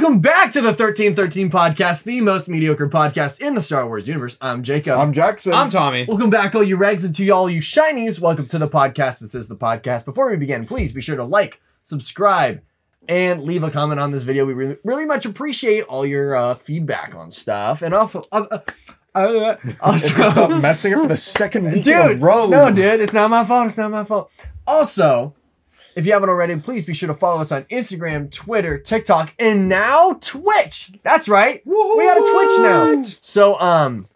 Welcome back to the 1313 podcast, the most mediocre podcast in the Star Wars universe. I'm Jacob. I'm Jackson. I'm Tommy. Welcome back, all you regs, and to you, all you shinies. Welcome to the podcast. This is the podcast. Before we begin, please be sure to like, subscribe, and leave a comment on this video. We really, really much appreciate all your uh, feedback on stuff. And also, uh, uh, uh, if you stop messing up for the second week in dude, a row. no, dude, it's not my fault. It's not my fault. Also, if you haven't already, please be sure to follow us on Instagram, Twitter, TikTok, and now Twitch. That's right. We got a Twitch now. So, um,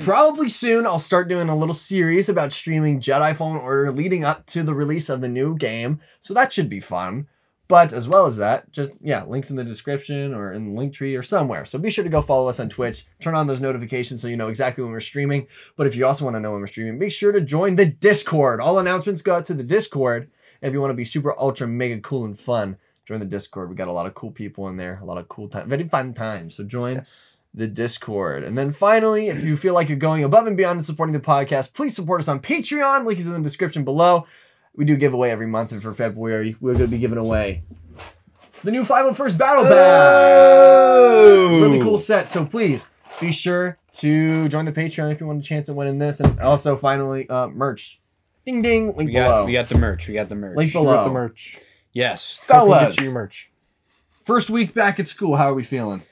probably soon I'll start doing a little series about streaming Jedi Fallen Order leading up to the release of the new game. So that should be fun. But as well as that, just yeah, links in the description or in the link tree or somewhere. So be sure to go follow us on Twitch. Turn on those notifications so you know exactly when we're streaming. But if you also want to know when we're streaming, make sure to join the Discord. All announcements go out to the Discord. If you want to be super ultra mega cool and fun, join the Discord. We got a lot of cool people in there, a lot of cool time, very fun times. So join Yes. the Discord. And then finally, if you feel like you're going above and beyond and supporting the podcast, please support us on Patreon. Link is in the description below. We do give away every month, and for February, we're going to be giving away the new 501st Battle Bag. Oh! Really cool set. So please be sure to join the Patreon if you want a chance at winning this. And also, finally, uh, merch. Ding ding. Link We below. got we got the merch. We got the merch. Link below. the merch. yes. Fucking Fellas, Get you merch. first week back at school. How are we feeling?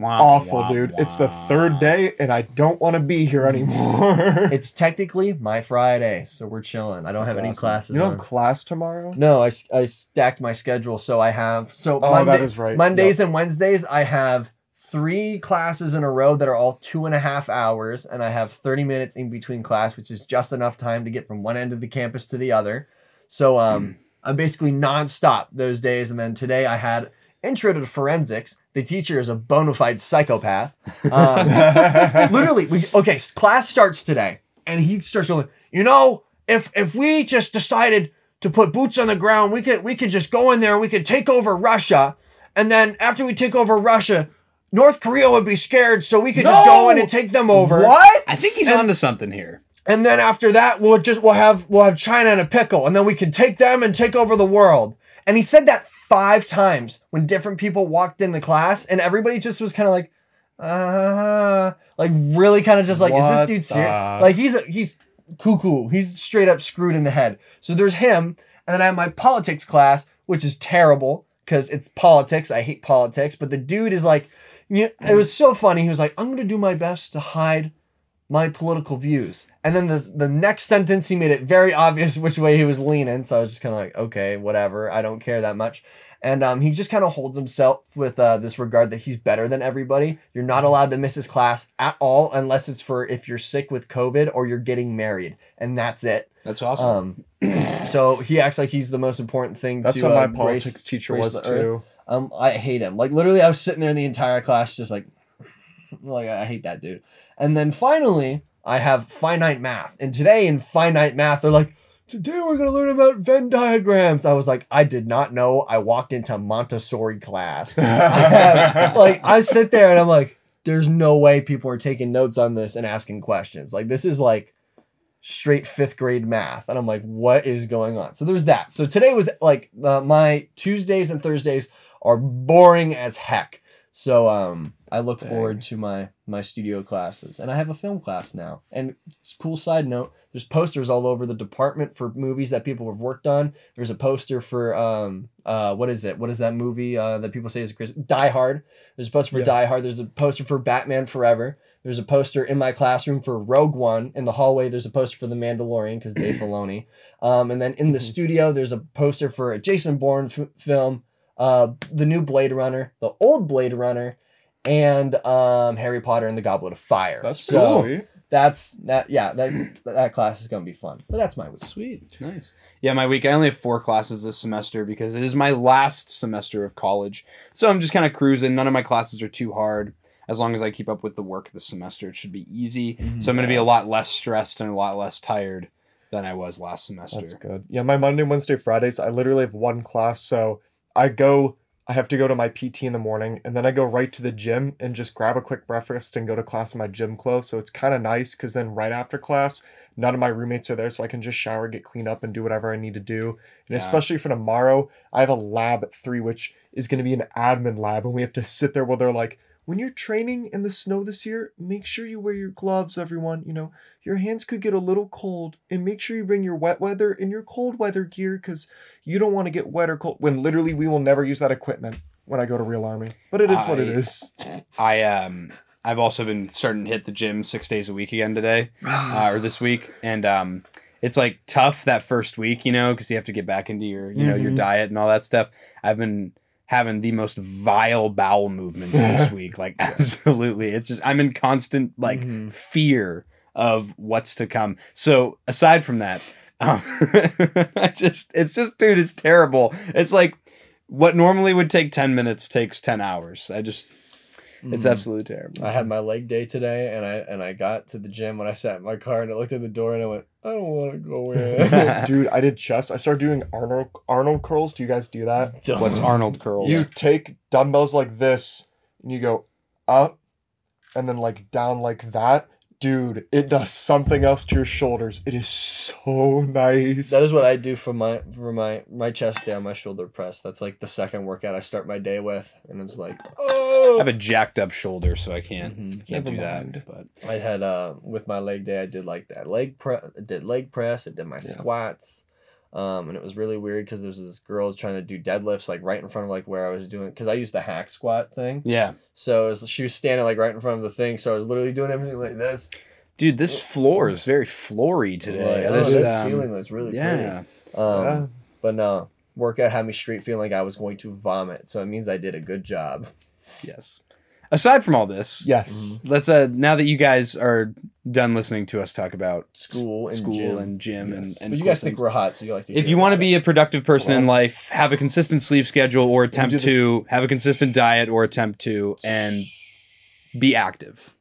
Wah, Awful, wah, dude. It's the third day, and I don't want to be here anymore. It's technically my Friday, so we're chilling. I don't That's have any awesome. classes. You don't on. have class tomorrow? No, I, I stacked my schedule so I have so Oh, Monday- that is right. Mondays and Wednesdays I have three classes in a row that are all two and a half hours, and I have thirty minutes in between class, which is just enough time to get from one end of the campus to the other. So um, I'm basically nonstop those days, and then today I had intro to forensics. The teacher is a bona fide psychopath. Um, literally we okay class starts today and he starts going you know if if we just decided to put boots on the ground we could we could just go in there and we could take over russia and then after we take over russia north korea would be scared so we could just go in and take them over. What? I think he's And- onto something here. and then after that we'll just we'll have we'll have china in a pickle and then we can take them and take over the world. And he said that five times when different people walked in the class and everybody just was kind of like uh like really kind of just like is this What dude serious the- like he's he's cuckoo. He's straight up screwed in the head. So there's him and then i have my politics class which is terrible because it's politics. I hate politics but the dude is like you know, it was so funny he was like i'm gonna do my best to hide my political views. And then the the next sentence he made it very obvious which way he was leaning. So I was just kind of like, okay, whatever. I don't care that much. And um, he just kind of holds himself with uh, this regard that he's better than everybody. You're not allowed to miss his class at all unless it's for if you're sick with COVID or you're getting married, and that's it. That's awesome. Um, so he acts like he's the most important thing. That's to, how my uh, politics teacher grace was too. earth. Um, I hate him. Like literally, I was sitting there in the entire class, just like, like I hate that dude. And then finally, I have finite math, and today in finite math, they're like, today we're gonna learn about Venn diagrams. I was like, I did not know. I walked into Montessori class. I have- like I sit there and I'm like, there's no way people are taking notes on this and asking questions. Like this is like straight fifth grade math, and I'm like, what is going on? So there's that. So today was like uh, my Tuesdays and Thursdays are boring as heck. So um, I look Dang. forward to my my studio classes, and I have a film class now. And cool side note, there's posters all over the department for movies that people have worked on. There's a poster for um uh what is it? What is that movie uh that people say is a Chris Die Hard? There's a poster for Yeah. Die Hard. There's a poster for Batman Forever. There's a poster in my classroom for Rogue One. In the hallway, there's a poster for The Mandalorian because Dave Filoni. Um, and then in the studio, there's a poster for a Jason Bourne f- film, uh, the new Blade Runner, the old Blade Runner, and um, Harry Potter and the Goblet of Fire. That's so so sweet. that's that. Yeah, that that class is gonna be fun. But that's my week. Sweet. Nice. Yeah, my week. I only have four classes this semester because it is my last semester of college. So I'm just kind of cruising. None of my classes are too hard. As long as I keep up with the work this semester, it should be easy. Mm-hmm. So I'm going to be a lot less stressed and a lot less tired than I was last semester. That's good. Yeah, my Monday, Wednesday, Fridays, I literally have one class. So I go I have to go to my PT in the morning, and then I go right to the gym and just grab a quick breakfast and go to class in my gym clothes. So it's kind of nice because then right after class, none of my roommates are there, so I can just shower, get cleaned up, and do whatever I need to do. And Yeah. especially for tomorrow, I have a lab at three, which is going to be an admin lab, and we have to sit there while they're like, when you're training in the snow this year, make sure you wear your gloves, everyone. You know, your hands could get a little cold, and make sure you bring your wet weather and your cold weather gear because you don't want to get wet or cold. When literally, we will never use that equipment when I go to Real Army. But it is what it is. I-. I um I've also been starting to hit the gym six days a week again today uh, or this week, and um it's like tough that first week, you know, because you have to get back into your you know your Mhm. diet and all that stuff. I've been having the most vile bowel movements this week, like absolutely. It's just I'm in constant like Mhm. fear of what's to come. So aside from that, um, I just it's just dude, it's terrible. It's like what normally would take 10 minutes takes 10 hours. I just it's Mhm. absolutely terrible. I had my leg day today, and I and I got to the gym when I sat in my car, and I looked at the door, and I went, I don't want to go in. Dude, I did chest. I started doing Arnold Arnold curls. Do you guys do that? What's Arnold curl? You take dumbbells like this and you go up and then like down like that. Dude, it does something else to your shoulders. It is so nice. That is what I do for my for my my chest day on my shoulder press. That's like the second workout I start my day with, and it's like, oh. I have a jacked up shoulder, so I can't Mhm. can't Never do mind. that. But I had uh with my leg day, I did like that leg press, did leg press, I did my Yeah. squats, um, and it was really weird because there was this girl trying to do deadlifts like right in front of like where I was doing because I used the hack squat thing. yeah, So was, she was standing like right in front of the thing, so I was literally doing everything like this. dude, this floor is very floory today. Like, oh, that um, ceiling was really yeah, pretty. Um, Yeah. But no, workout had me straight feeling like I was going to vomit, so it means I did a good job. yes. Aside from all this, Yes. let's uh now that you guys are done listening to us talk about School and school gym. and gym and, Yes. and but you cool guys think things. we're hot, so you like to. if hear you want to about be a productive person in life, have a consistent sleep schedule or attempt do the- to have a consistent diet or attempt to and be active.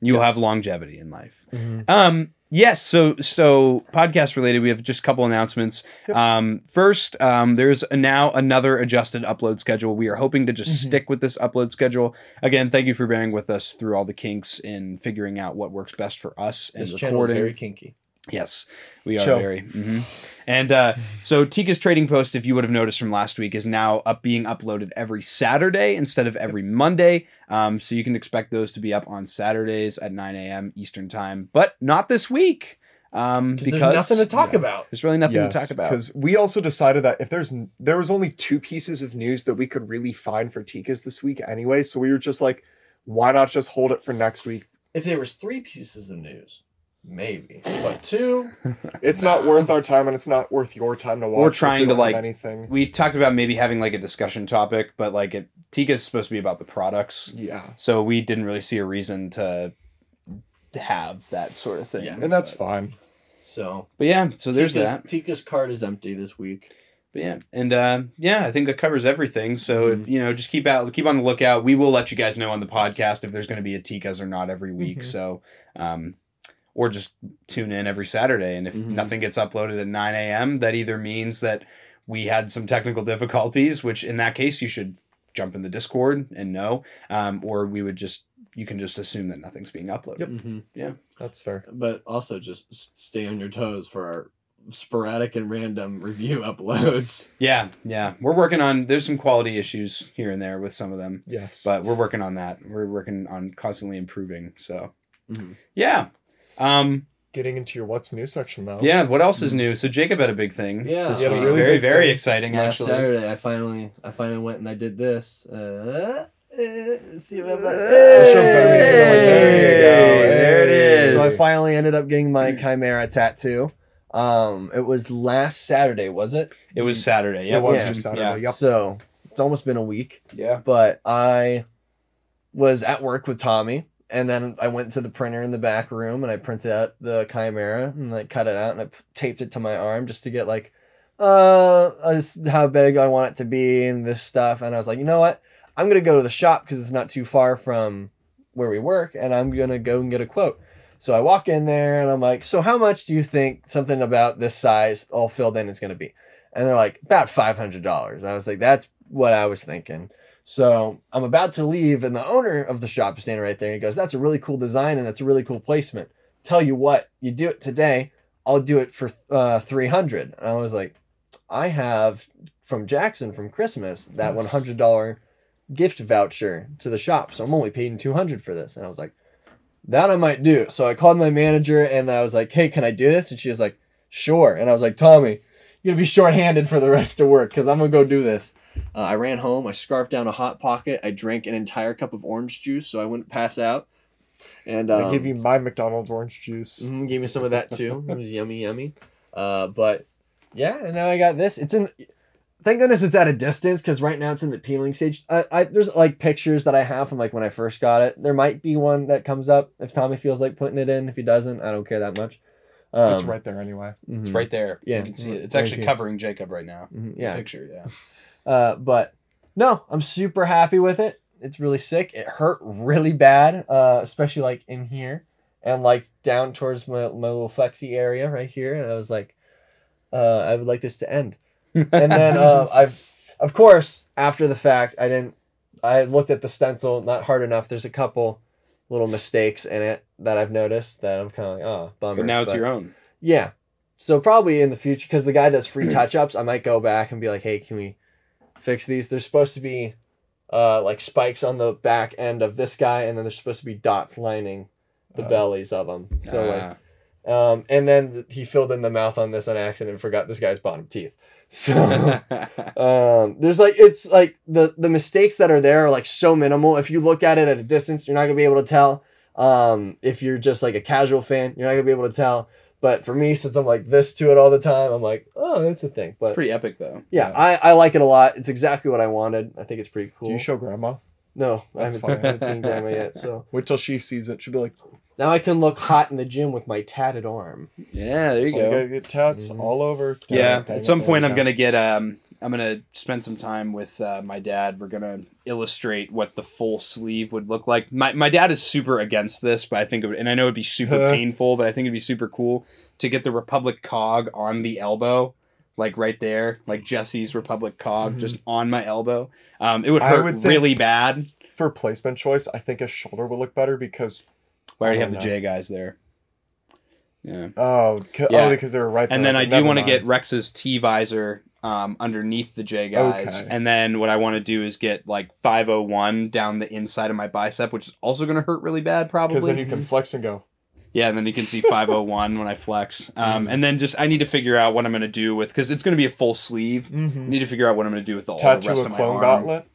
You will have longevity in life. it. Mhm. Um yes, so so podcast related, we have just a couple announcements. Yep. Um first, um there's a, now another adjusted upload schedule. We are hoping to just Mhm. stick with this upload schedule. Again, thank you for bearing with us through all the kinks in figuring out what works best for us and This recording. very kinky. Yes, we are Chill. very. mhm. And uh, so Tika's trading post, if you would have noticed from last week, is now up being uploaded every Saturday instead of every Monday. Um, so you can expect those to be up on Saturdays at 9 a.m. Eastern time, but not this week um, because there's nothing to talk yeah. about. there's really nothing Yes, to talk about. Because we also decided that if there's there was only two pieces of news that we could really find for Tikas this week anyway, so we were just like, why not just hold it for next week? If there was three pieces of news, maybe, but two. It's not worth our time and it's not worth your time to watch. if trying to, like, anything. We talked about maybe having like a discussion topic, but like it, Tika's supposed to be about the products, Yeah, so we didn't really see a reason to have that sort of thing. Yeah. and that's fine. So But yeah, so there's Tika's, that. Tika's card is empty this week. But yeah, and uh, yeah, I think that covers everything. So Mm-hmm. if, you know, just keep out, keep on the lookout. We will let you guys know on the podcast if there's going to be a Tikas or not every week. Mhm. So, um, or just tune in every Saturday. And if Mhm. nothing gets uploaded at 9 a.m., that either means that we had some technical difficulties, which in that case you should jump in the Discord and know, um, or we would just you can just assume that nothing's being uploaded. Yep. Mm-hmm. That's fair. But also just stay on your toes for our sporadic and random review uploads. Yeah, yeah, we're working on. There's some quality issues here and there with some of them. Yes, but we're working on that. We're working on constantly improving. So, Mhm. yeah, um, getting into your what's new section now. yeah. What else is new? So Jacob had a big thing. Yeah. this Yeah, week. really very big very thing. exciting Last actually. Saturday, I finally, I finally went and I did this. Uh, uh, see if I'm It shows better when you get like, there you go. There it is. So I finally ended up getting my chimera tattoo. Um, it was last Saturday, was it? It was Saturday. Yeah, it was Yeah. just Saturday. Yeah. Yep. So it's almost been a week. Yeah. but I was at work with Tommy, and then I went to the printer in the back room and I printed out the chimera and like cut it out and I taped it to my arm just to get like, uh, how big I want it to be and this stuff. And I was like, you know what? I'm gonna go to the shop because it's not too far from where we work, and I'm gonna go and get a quote. So I walk in there and I'm like, so how much do you think something about this size all filled in is gonna be? And they're like, about $500. I was like, that's what I was thinking. So I'm about to leave, and the owner of the shop is standing right there. He goes, That's a really cool design and that's a really cool placement. Tell you what, you do it today, I'll do it for uh, 300 And I was like, I have from Jackson from Christmas that Yes. $100 gift voucher to the shop. So I'm only paying 200 for this. And I was like, that I might do. So I called my manager and I was like, hey, can I do this? And she was like, sure. And I was like, Tommy, you're going to be shorthanded for the rest of work because I'm going to go do this. Uh, I ran home. I scarfed down a hot pocket. I drank an entire cup of orange juice so I wouldn't pass out. And um, I give you my McDonald's orange juice. Mhm, gave me some of that too. It was yummy, yummy. Uh, but yeah, and now I got this. It's in. Thank goodness it's at a distance because right now it's in the peeling stage. I, I there's like pictures that I have from like when I first got it. There might be one that comes up if Tommy feels like putting it in. If he doesn't, I don't care that much. Um, it's right there anyway. mhm, It's right there. Yeah. you can see it. It's actually covering Jacob right now. mhm, The yeah. picture. Yeah. Uh, but no, I'm super happy with it. It's really sick. It hurt really bad, uh, especially like in here and like down towards my, my little flexi area right here. And I was like, uh, I would like this to end. And then uh, I've, of course, after the fact, I didn't. I looked at the stencil not hard enough. There's a couple little mistakes in it that I've noticed that I'm kind of like, oh, bummer. but now it's your own. Yeah. So probably in the future, because the guy does free touch ups, I might go back and be like, hey, can we fix these? There's supposed to be uh, like spikes on the back end of this guy, and then there's supposed to be dots lining the Uh, bellies of them. So like, Ah. um, and then he filled in the mouth on this on accident and forgot this guy's bottom teeth. So um, there's like it's like the the mistakes that are there are like so minimal. If you look at it at a distance, you're not gonna be able to tell. Um, if you're just like a casual fan, you're not gonna be able to tell. But for me, since I'm like this to it all the time, I'm like, oh, that's a thing. But it's pretty epic though. yeah, Yeah. I, I like it a lot. It's exactly what I wanted. I think it's pretty cool. Do you show grandma? no, I haven't, fine. I haven't seen grandma yet. So Wait till she sees it. She'll be like, now I can look hot in the gym with my tatted arm. Yeah, there you "So you go. gotta get tats Mhm. all over. Yeah, Dang at some there point I'm gonna get um I'm gonna spend some time with uh, my dad. We're gonna illustrate what the full sleeve would look like. My my dad is super against this, but I think it would, and I know it'd be super painful, but I think it'd be super cool to get the Republic cog on the elbow, like right there, like Jesse's Republic cog, Mhm. just on my elbow. Um, it would hurt would really bad. for placement choice. I think a shoulder would look better because I already have the. jaig eyes there. Yeah. oh, ca- Yeah. oh because they were right. There. And then I do want to get Rex's T visor um, underneath the jaig eyes. Okay. And then what I want to do is get like 501 down the inside of my bicep, which is also going to hurt really bad, probably. because then you can flex and go. yeah, and then you can see 501 when I flex. Um, and then just I need to figure out what I'm going to do with because it's going to be a full sleeve. I Mm-hmm. need to figure out what I'm going to do with all the Tattoo rest a of my clone arm. gauntlet.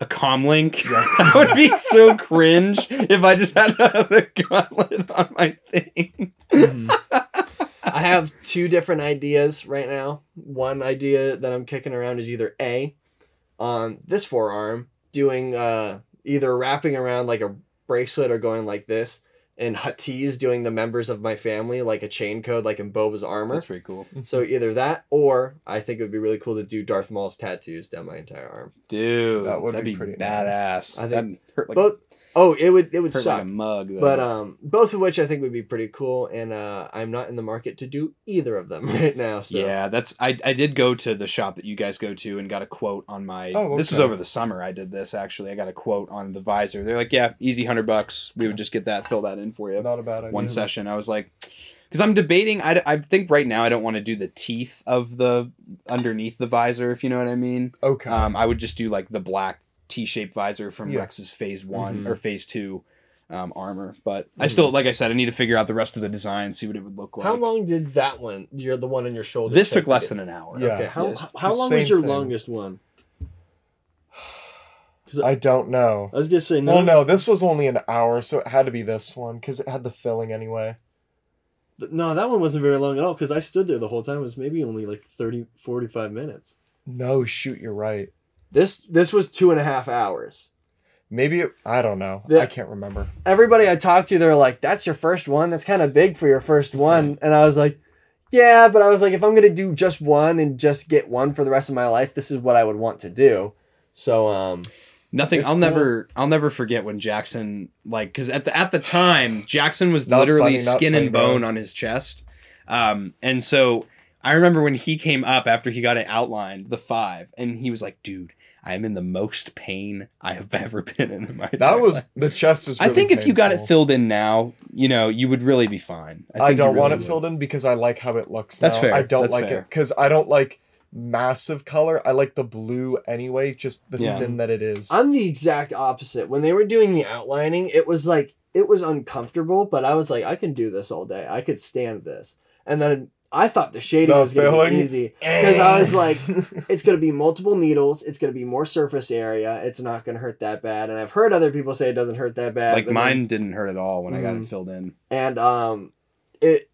A comlink. Yeah. that would be so cringe if I just had the gauntlet on my thing. I have two different ideas right now. One idea that I'm kicking around is either A, on this forearm, doing uh, either wrapping around like a bracelet or going like this, and Huttese doing the members of my family like a chain code, like in Boba's armor. That's pretty cool, So either that, or I think it would be really cool to do Darth Maul's tattoos down my entire arm. dude. That would that'd be be, pretty badass. nice. I think That'd hurt like Both. Oh, it would it would hurt suck. like a mug. Though. But um, both of which I think would be pretty cool, and uh, I'm not in the market to do either of them right now. So yeah, that's I I did go to the shop that you guys go to and got a quote on my. Oh, This was over the summer. I did this actually. I got a quote on the visor. They're like, yeah, easy hundred bucks. We would just get that, fill that in for you. Not a bad idea. One session. I was like, because I'm debating. I, I think right now I don't want to do the teeth of the underneath the visor. If you know what I mean. Okay. Um, I would just do like the black T-shaped visor from Yeah. Rex's Phase One Mhm. or Phase Two um, armor. But I Mhm. still, like I said, I need to figure out the rest of the design, see what it would look like. How long did that one? You're the one on your shoulder. This took less to than an hour. Yeah. Okay. How Yes. how long was your thing. longest one? I don't know. I was gonna say no. Well, no, this was only an hour, so it had to be this one because it had the filling anyway. no, that one wasn't very long at all. Because I stood there the whole time. It was maybe only like 30, 45 minutes. No, shoot, you're right. This this was two and a half hours. Maybe it, I don't know. Yeah. I can't remember. Everybody I talked to, they're like, "That's your first one. That's kind of big for your first one." And I was like, "Yeah," but I was like, if I'm gonna do just one and just get one for the rest of my life, this is what I would want to do. So um, Nothing. I'll cool. never. I'll never forget when Jackson like because at the at the time Jackson was Not literally funny, skin funny, and bro. bone on his chest, um, and so I remember when he came up after he got it outlined, the five, and he was like, "Dude, I am in the most pain I have ever been in, in my entire That was life." the chest is. I Really think if you got it filled in now, you know, you would really be fine. I, think you don't want really it filled in because I like how it looks. That's now. fair. I don't That's like fair. it because I don't like massive color. I like the blue anyway, just the Yeah. thin that it is. I'm the exact opposite. When they were doing the outlining, it was like it was uncomfortable, but I was like, I can do this all day. I could stand this. And then I thought the shading The was gonna be easy because I was like, it's gonna be multiple needles. It's gonna be more surface area. It's not gonna hurt that bad. And I've heard other people say it doesn't hurt that bad. like but then- mine didn't hurt at all when I got Mm. it filled in. and um, it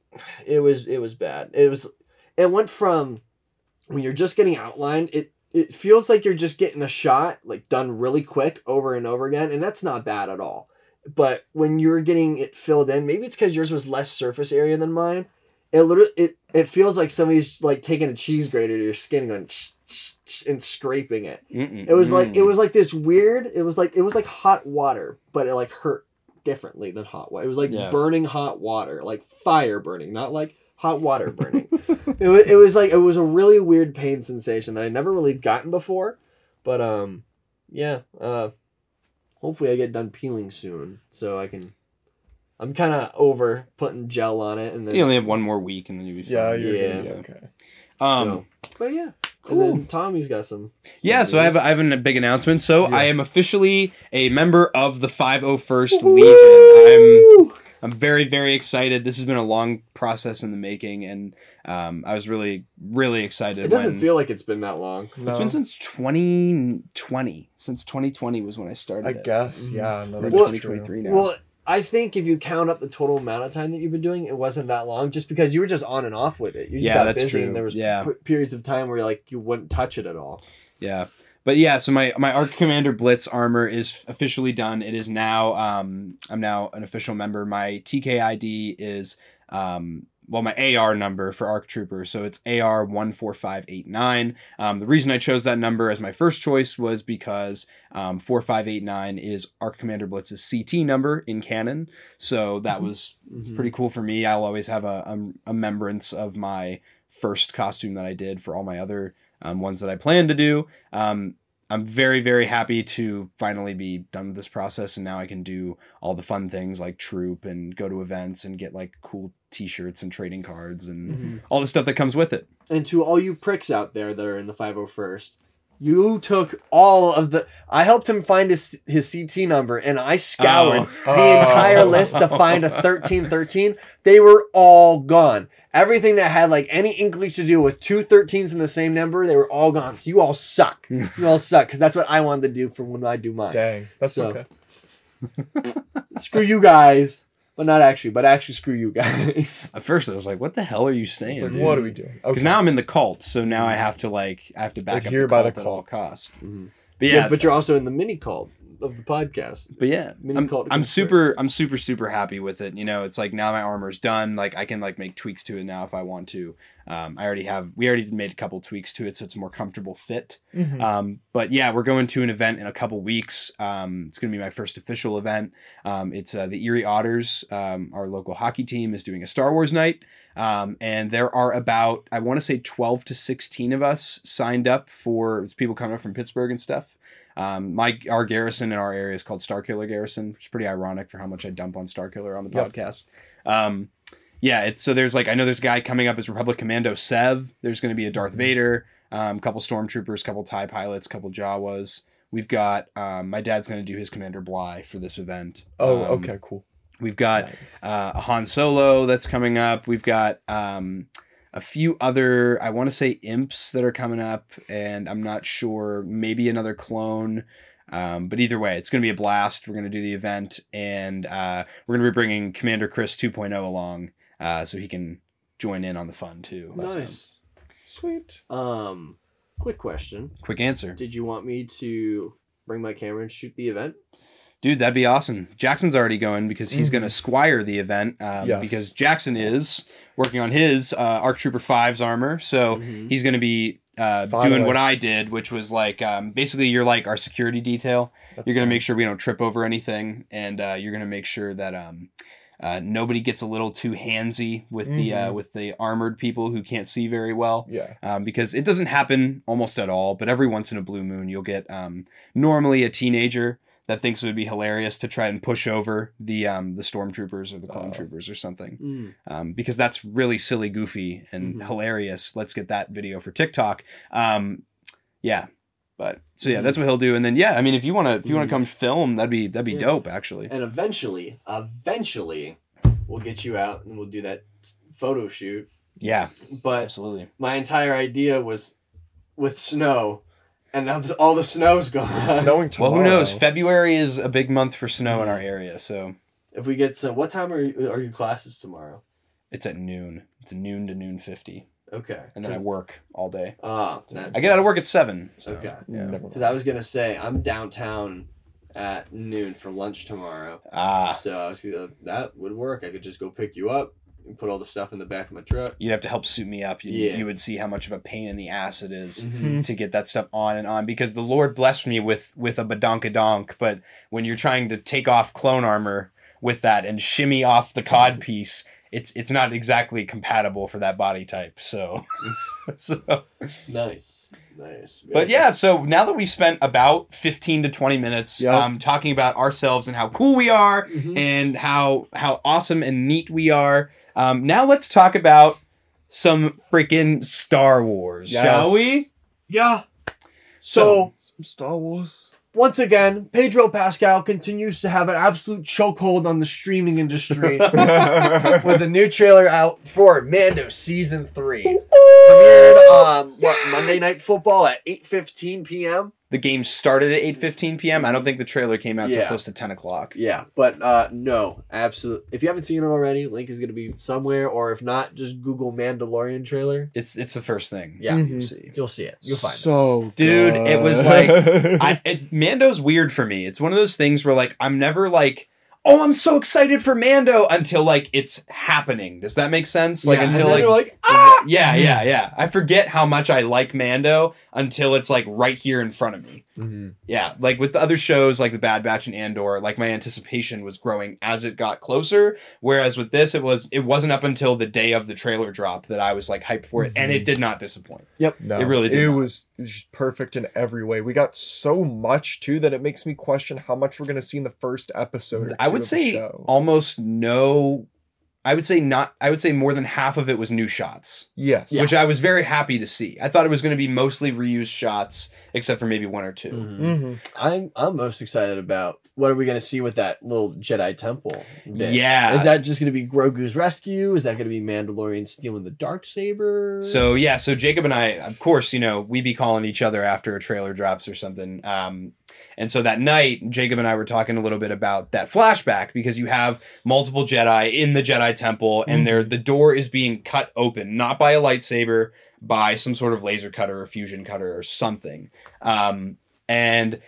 it was it was bad. It was it went from when you're just getting outlined. It it feels like you're just getting a shot like done really quick over and over again, and that's not bad at all. But when you're getting it filled in, maybe it's because yours was less surface area than mine. It literally it it feels like somebody's like taking a cheese grater to your skin and going and scraping it. Mm-mm. It was like it Mm. was like this weird. It was like it was like hot water, but it like hurt differently than hot water. It was like Yeah. burning hot water, like fire burning, not like hot water burning. it was it was like it was a really weird pain sensation that I never really gotten before. But um, yeah. Uh, hopefully I get done peeling soon, so I can. I'm kind of over putting gel on it, and then You only have one more week, and then you'll be yeah, fine. you're Yeah. gonna be okay. Um, so, but yeah. cool. And then Tommy's got some. Yeah, some so I have. I have a big announcement. So Yeah. I am officially a member of the 501st Legion. I'm I'm very very excited. This has been a long process in the making, and um, I was really really excited. It doesn't when- feel like it's been that long. It's been since 2020. Since 2020 was when I started. I it. guess. Mhm. Yeah. No, We're in that's Well- true. 2023 now. Well, I think if you count up the total amount of time that you've been doing, it wasn't that long. Just because you were just on and off with it, you just Yeah, got that's busy, true. and there was Yeah. p- periods of time where like you wouldn't touch it at all. Yeah. But yeah, so my my Arc Commander Blitz armor is officially done. It is now um I'm now an official member. My TK ID is um well my AR number for Arc Trooper, so it's AR one four five eight nine. Um, the reason I chose that number as my first choice was because um, four five eight nine is Arc Commander Blitz's CT number in canon, so that Mhm. was Mm-hmm. pretty cool for me. I'll always have a, a, a remembrance of my first costume that I did for all my other um, ones that I plan to do. Um, I'm very, very happy to finally be done with this process, and now I can do all the fun things like troop and go to events and get like cool T-shirts and trading cards and Mhm. all the stuff that comes with it. And to all you pricks out there that are in the 501st, you took all of the. I helped him find his his CT number, and I scoured Oh. the entire oh. list to find a 1313. They were all gone. Everything that had like any English to do with two 13s in the same number, they were all gone. So you all suck. you all suck because that's what I wanted to do for when I do mine. Dang, that's So- okay. Screw you guys. Well, not actually, but actually, screw you guys. At first, I was like, "What the hell are you saying?" Like, what are we doing? Because Okay. now I'm in the cult, so now I have to like I have to back Adhere up the by cult the at all cult. costs. Mhm. But Yeah, yeah, but you're also in the mini cult of the podcast. But yeah, Mini I'm, cult I'm super, I'm super, super happy with it. You know, it's like now my armor's done. Like I can like make tweaks to it now if I want to. Um, I already have, we already made a couple tweaks to it, so it's a more comfortable fit. Mhm. Um, but yeah, we're going to an event in a couple weeks. Um, it's going to be my first official event. Um, it's uh, the Erie Otters, um, our local hockey team, is doing a Star Wars night. Um, and there are about, I want to say 12 to 16 of us signed up for it's people coming up from Pittsburgh and stuff. Um, my our garrison in our area is called Starkiller Garrison, which is pretty ironic for how much I dump on Starkiller on the Yep. podcast. Um, yeah, it's so there's like I know there's a guy coming up as Republic Commando Sev. There's going to be a Darth Mhm. Vader, um, couple stormtroopers, couple Tie pilots, couple Jawas. We've got um, my dad's going to do his Commander Bly for this event. Oh, Um, okay, cool. We've got Nice. uh, a Han Solo that's coming up. We've got um, a few other, I want to say imps that are coming up, and I'm not sure, maybe another clone. Um, but either way, it's going to be a blast. We're going to do the event, and uh, we're going to be bringing Commander Chris 2.0 along uh, so he can join in on the fun too. Nice. Sweet. Um, quick question: Quick answer. Did you want me to bring my camera and shoot the event? Dude, that'd be awesome. Jackson's already going because he's Mhm. going to squire the event um, Yes. because Jackson is working on his uh, Arc Trooper 5's armor. So Mhm. he's going to be uh, doing what I did, which was like um, basically you're like our security detail. That's you're going to make sure we don't trip over anything, and uh, you're going to make sure that um, Uh, nobody gets a little too handsy with the uh, Mhm. with the armored people who can't see very well Yeah. um, because it doesn't happen almost at all. But every once in a blue moon, you'll get um, normally a teenager that thinks it would be hilarious to try and push over the um, the stormtroopers or the clone Oh. troopers or something Mm. um, because that's really silly, goofy, and Mhm. hilarious. Let's get that video for TikTok. Um, yeah, but so yeah, Mhm. that's what he'll do. And then yeah, I mean, if you want to if you want Mhm. to come film, that'd be that'd be Yeah. dope actually. And eventually, eventually, we'll get you out and we'll do that photo shoot. Yeah, But absolutely. my entire idea was with snow, and now this- all the snow's gone. It's snowing Well, who knows? February is a big month for snow in our area, so if we get some, what time are you, are your classes tomorrow? it's at noon. It's noon to noon fifty, Okay. and then I work all day. Ah, that- I get out of work at seven. So, Okay. Yeah. Because I was gonna say I'm downtown at noon for lunch tomorrow, Ah, so I was gonna, that would work. I could just go pick you up and put all the stuff in the back of my truck. you'd have to help suit me up. You, Yeah. you would see how much of a pain in the ass it is. Mhm. to get that stuff on and on because the Lord blessed me with with a badonkadonk, but when you're trying to take off clone armor with that and shimmy off the cod piece, it's it's not exactly compatible for that body type. So, so Nice, nice. but yeah, so now that we've spent about 15 to 20 minutes Yep. um, talking about ourselves and how cool we are Mhm. and how how awesome and neat we are, um, now let's talk about some freaking Star Wars, Yes. shall we? yeah. So Some Star Wars. once again, Pedro Pascal continues to have an absolute chokehold on the streaming industry with a new trailer out for Mando season three. Premiered um what Monday Night Football at eight fifteen p.m. The game started at 8:15 p.m. I don't think the trailer came out till Yeah. close to 10 o'clock. Yeah, but uh no, absolutely. If you haven't seen it already, link is gonna be somewhere, or if not, just Google Mandalorian trailer. It's it's the first thing. Yeah, Mhm. you'll see. you'll see it. You'll find it. so Dude, it was like, I it, Mando's weird for me. It's one of those things where like I'm never like, oh, I'm so excited for Mando until like it's happening. Does that make sense? Like Yeah, until like. like ah. yeah, yeah, yeah. I forget how much I like Mando until it's like right here in front of me. Mm-hmm. Yeah, like with the other shows like The Bad Batch and Andor, like my anticipation was growing as it got closer. Whereas with this, it was it wasn't up until the day of the trailer drop that I was like hyped for it, and it mm-hmm. did not disappoint. Yep, no, It really did It was, it was just perfect in every way. We got so much too that it makes me question how much we're gonna see in the first episode. Or I two would of the say show. almost no. I would say not. I would say more than half of it was new shots, yes. which I was very happy to see. I thought it was going to be mostly reused shots, except for maybe one or 2 Mhm. I'm I'm most excited about what are we gonna see with that little Jedi temple? bit? Yeah. Is that just gonna be Grogu's rescue? Is that gonna be Mandalorian stealing the dark saber? So yeah, so Jacob and I, of course, you know, we be calling each other after a trailer drops or something. Um, and so that night, Jacob and I were talking a little bit about that flashback because you have multiple Jedi in the Jedi Temple, and there the door is being cut open, not by a lightsaber, by some sort of laser cutter or fusion cutter or something. Um, and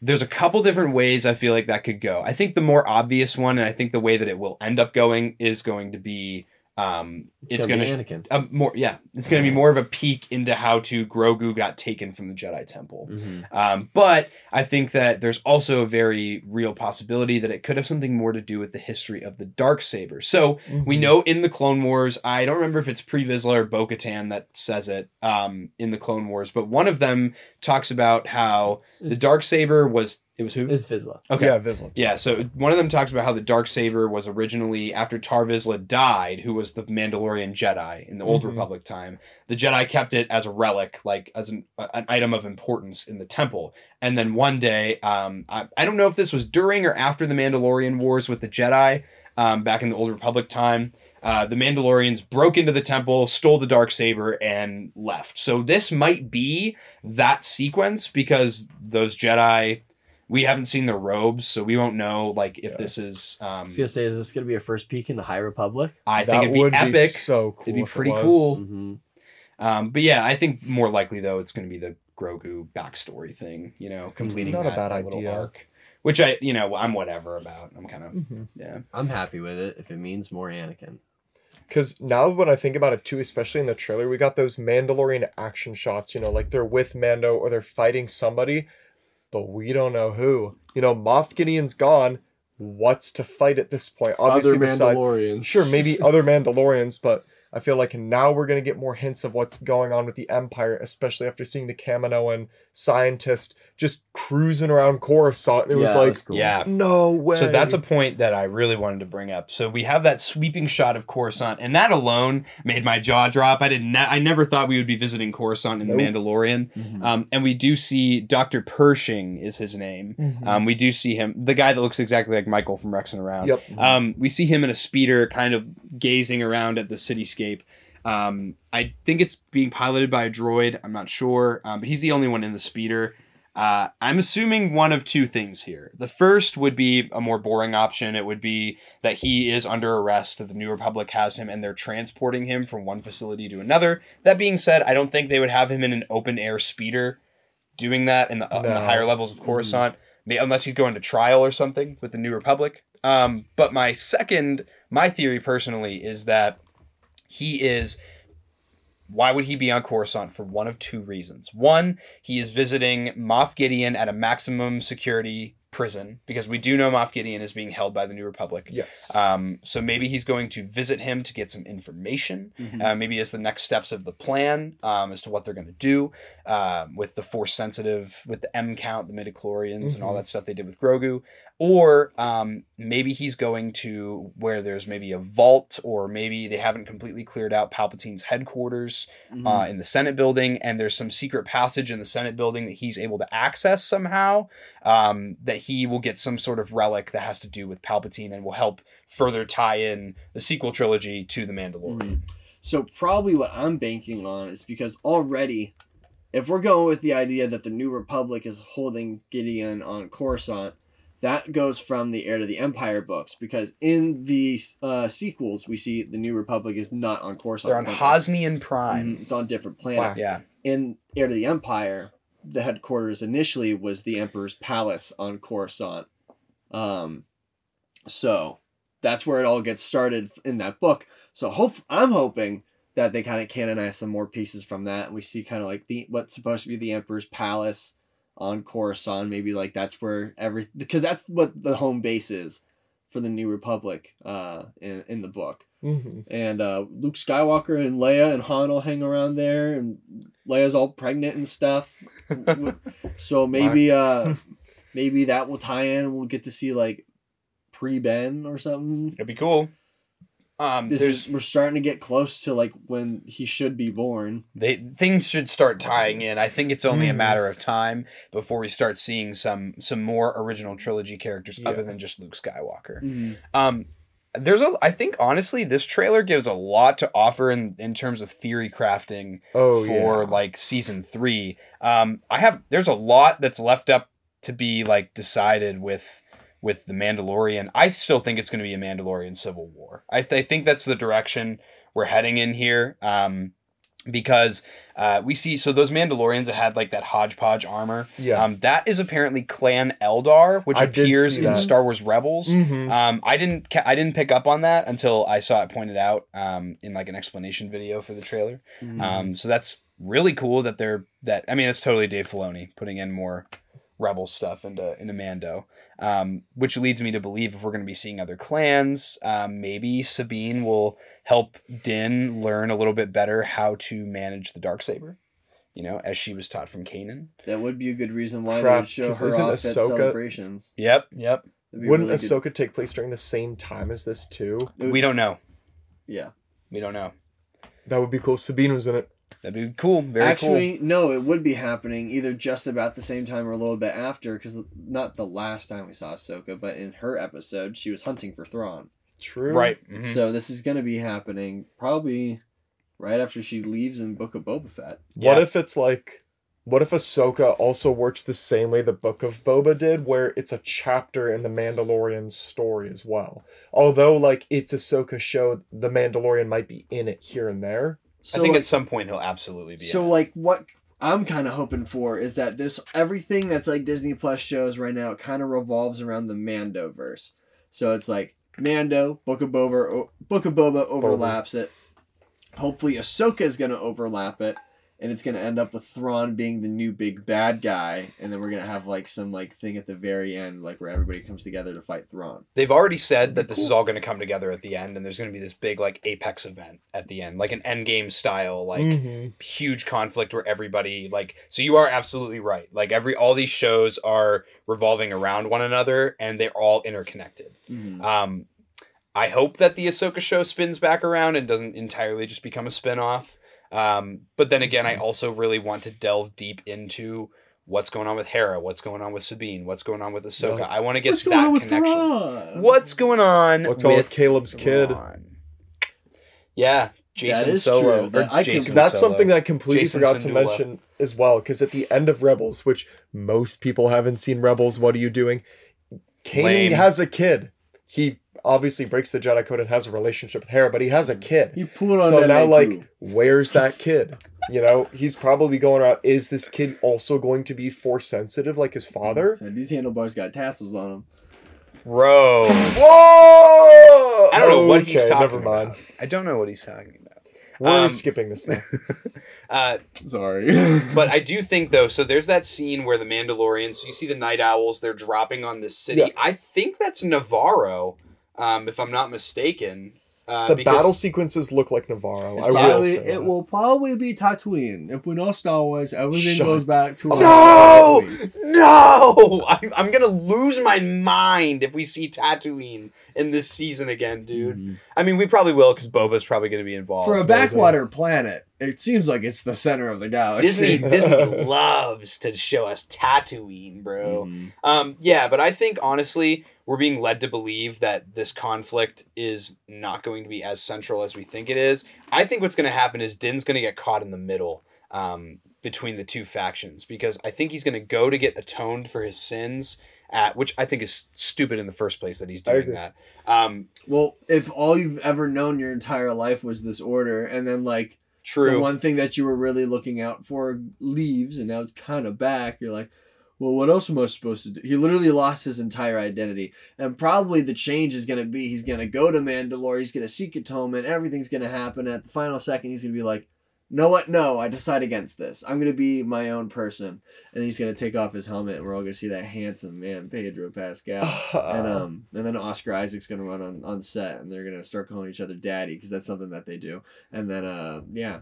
there's a couple different ways I feel like that could go. I think the more obvious one, and I think the way that it will end up going is going to be um, it's Gonna going be to Anakin. a more yeah it's going to be more of a peek into how to grogu got taken from the jedi temple Mhm. um, but i think that there's also a very real possibility that it could have something more to do with the history of the dark saber so we Mhm. know in the clone wars i don't remember if it's pre vizsla or bo-katan that says it um, in the clone wars but one of them talks about how the dark saber was it was who Is Vizsla. okay Yeah, Vizsla. yeah, so one of them talks about how the dark saber was originally after Tar Vizsla died, who was the Mandalorian Jedi in the Old Mhm. Republic time. The Jedi kept it as a relic, like as an, an item of importance in the temple. And then one day, um, I, I don't know if this was during or after the Mandalorian Wars with the Jedi, um, back in the Old Republic time. Uh, the Mandalorians broke into the temple, stole the dark saber, and left. So this might be that sequence because those Jedi we haven't seen the robes, so we won't know like if Yeah. this is. Um, I was gonna say, is this gonna be a first peek in the High Republic? I that think it'd be epic. be so cool. It'd be if it pretty cool. Mm-hmm. Um, but yeah, I think more likely though it's going to be the Grogu backstory thing. You know, completing Not a bad that idea. arc, which I you know I'm whatever about. I'm kind of Mhm. yeah. I'm happy with it if it means more Anakin. Because now when I think about it too, especially in the trailer, we got those Mandalorian action shots, you know, like they're with Mando or they're fighting somebody, but we don't know who. You know, Moff Gideon's gone. what's to fight at this point. Obviously, Other besides Mandalorians. sure maybe other Mandalorians, but I feel like now we're gonna get more hints of what's going on with the Empire, especially after seeing the Kaminoan scientist just cruising around Coruscant. It was like, cool. Yeah. no way. So that's a point that I really wanted to bring up. So we have that sweeping shot of Coruscant, and that alone made my jaw drop. I didn't. I never thought we would be visiting Coruscant in the Nope. Mandalorian. Mhm. Um, and we do see Doctor Pershing is his name. Mhm. Um, we do see him, the guy that looks exactly like Michael from Rex and Around. Yep. Um, we see him in a speeder, kind of gazing around at the cityscape. Um, I think it's being piloted by a droid. I'm not sure, um, but he's the only one in the speeder. Uh, I'm assuming one of two things here. The first would be a more boring option. It would be that he is under arrest. That the New Republic has him, and they're transporting him from one facility to another. That being said, I don't think they would have him in an open air speeder, doing that in the, uh, in the higher levels of Coruscant, May- unless he's going to trial or something with the New Republic. Um, but my second, my theory personally is that he is. Why would he be on Coruscant for one of two reasons? One, he is visiting Moff Gideon at a maximum security prison because we do know Moff Gideon is being held by the New Republic. yes. Um, so maybe he's going to visit him to get some information. Mhm. Uh, maybe as the next steps of the plan um, as to what they're going to do uh, with the force sensitive, with the M count, the midichlorians, and all Mhm. that stuff they did with Grogu. Or um, maybe he's going to where there's maybe a vault, or maybe they haven't completely cleared out Palpatine's headquarters Mhm. uh, in the Senate building, and there's some secret passage in the Senate building that he's able to access somehow. Um, that he will get some sort of relic that has to do with Palpatine and will help further tie in the sequel trilogy to the Mandalorian. Mhm. So probably what I'm banking on is because already, if we're going with the idea that the New Republic is holding Gideon on Coruscant, that goes from the Heir to the Empire books because in the uh, sequels we see the New Republic is not on Coruscant. They're on Hosnian Prime. Mhm, It's on different planets. Yeah, In Heir to the Empire, the headquarters initially was the Emperor's palace on Coruscant. Um, so that's where it all gets started in that book. So hope I'm hoping that they kind of canonize some more pieces from that, we see kind of like the what's supposed to be the Emperor's palace on Coruscant. Maybe like that's where every because that's what the home base is for the New Republic uh, in in the book Mhm. and uh, Luke Skywalker and Leia and Han all hang around there, and Leia's all pregnant and stuff. so maybe uh, maybe that will tie in. and We'll get to see like pre Ben or something. it'd be cool. Um, This is we're starting to get close to like when he should be born. they things should start tying in. I think it's only a Mhm. matter of time before we start seeing some some more original trilogy characters other than just Luke Skywalker. Mm-hmm. Um, there's a. I think honestly, this trailer gives a lot to offer in in terms of theory crafting Oh for yeah. like season three. Um, I have. There's a lot that's left up to be like decided with with the Mandalorian. I still think it's going to be a Mandalorian civil war. I, th- I think that's the direction we're heading in here. Um, because uh, we see so those Mandalorians that had like that hodgepodge armor. yeah. Um, that is apparently Clan Eldar, which I appears in. Star Wars Rebels. Mhm. Um, I didn't ca- I didn't pick up on that until I saw it pointed out um, in like an explanation video for the trailer. Mm-hmm. Um, so that's really cool that they're that. I mean, it's totally Dave Filoni putting in more rebel stuff into into Mando, um, which leads me to believe if we're going to be seeing other clans, um, maybe Sabine will help Din learn a little bit better how to manage the dark saber. You know, as she was taught from Kanan. That would be a good reason why they would show 'cause her isn't off at Ahsoka- celebrations. Yep, yep. That'd be Wouldn't really good- Ahsoka take place during the same time as this too? would- We don't know. Yeah. We don't know. That would be cool. Sabine was in it. That'd be cool. Very cool. Actually, no, it would be happening either just about the same time or a little bit after, because not the last time we saw Ahsoka, but in her episode, she was hunting for Thrawn. True. Right. mhm. So this is going to be happening probably right after she leaves in Book of Boba Fett. What Yeah. if it's like, what if Ahsoka also works the same way the Book of Boba did, where it's a chapter in the Mandalorian story as well? Although, like, it's Ahsoka's show, the Mandalorian might be in it here and there. So I think like, at some point he'll absolutely be. so in like what I'm kind of hoping for is that this everything that's like Disney Plus shows right now kind of revolves around the Mando verse. So it's like Mando, Book of Boba, Book of Boba overlaps it. Hopefully Ahsoka is going to overlap it, and it's gonna end up with Thrawn being the new big bad guy, and then we're gonna have like some like thing at the very end, like where everybody comes together to fight Thrawn. They've already said that this is all going to come together at the end, and there's going to be this big like apex event at the end, like an endgame style, like Mhm. huge conflict where everybody like. So you are absolutely right. Like every all these shows are revolving around one another, and they're all interconnected. Um, I hope that the Ahsoka show spins back around and doesn't entirely just become a spin-off. Um, but then again, I also really want to delve deep into what's going on with Hera, what's going on with Sabine, what's going on with Ahsoka. Yeah. I want to get that connection. Thrawn? What's going on? What's going on with Caleb's kid? Yeah, Jacen is Solo. true. or That- I can- That's Solo. something that I completely Jacen forgot to mention as well, because at the end of Rebels, which most people haven't seen Rebels, what are you doing? Kanan Lame. has a kid. He obviously breaks the Jedi Code and has a relationship with Hera, but he has a kid. He pulled on So that now, Nagoo. like, where's that kid? You know, he's probably going around. Is this kid also going to be force sensitive like his father? Said, these handlebars got tassels on them. Bro. Whoa! I don't know what he's talking Never mind. about. I don't know what he's talking about. We're Um, skipping this now. Uh, Sorry. but I do think though, so there's that scene where the Mandalorians, so you see the Night Owls, they're dropping on this city. Yeah. I think that's Navarro, um, if I'm not mistaken. Uh, The battle sequences look like Navarro. It's I will probably- say it that. will probably be Tatooine. If we know Star Wars, everything Shut goes back to No! Tatooine. No! I'm, I'm gonna lose my mind if we see Tatooine in this season again, dude. I mean, we probably will because Boba's probably gonna be involved. For a- backwater planet, it seems like it's the center of the galaxy. Disney Disney loves to show us Tatooine, bro. Mhm. Um, yeah, but I think honestly, we're being led to believe that this conflict is not going to be as central as we think it is. I think what's going to happen is Din's going to get caught in the middle um, between the two factions because I think he's going to go to get atoned for his sins. At, which I think is stupid in the first place that he's doing that. Um, Well, if all you've ever known your entire life was this order, and then like the true. one thing that you were really looking out for leaves, and now it's kind of back, you're like, well, what else am I supposed to do? He literally lost his entire identity, and probably the change is gonna be he's gonna go to Mandalore, he's gonna seek atonement, everything's gonna happen. At the final second, he's gonna be like, know what? No, I decide against this. I'm gonna be my own person, and he's gonna take off his helmet, and we're all gonna see that handsome man, Pedro Pascal. and um and then Oscar Isaac's gonna run on, on set and they're gonna start calling each other daddy because that's something that they do and then uh yeah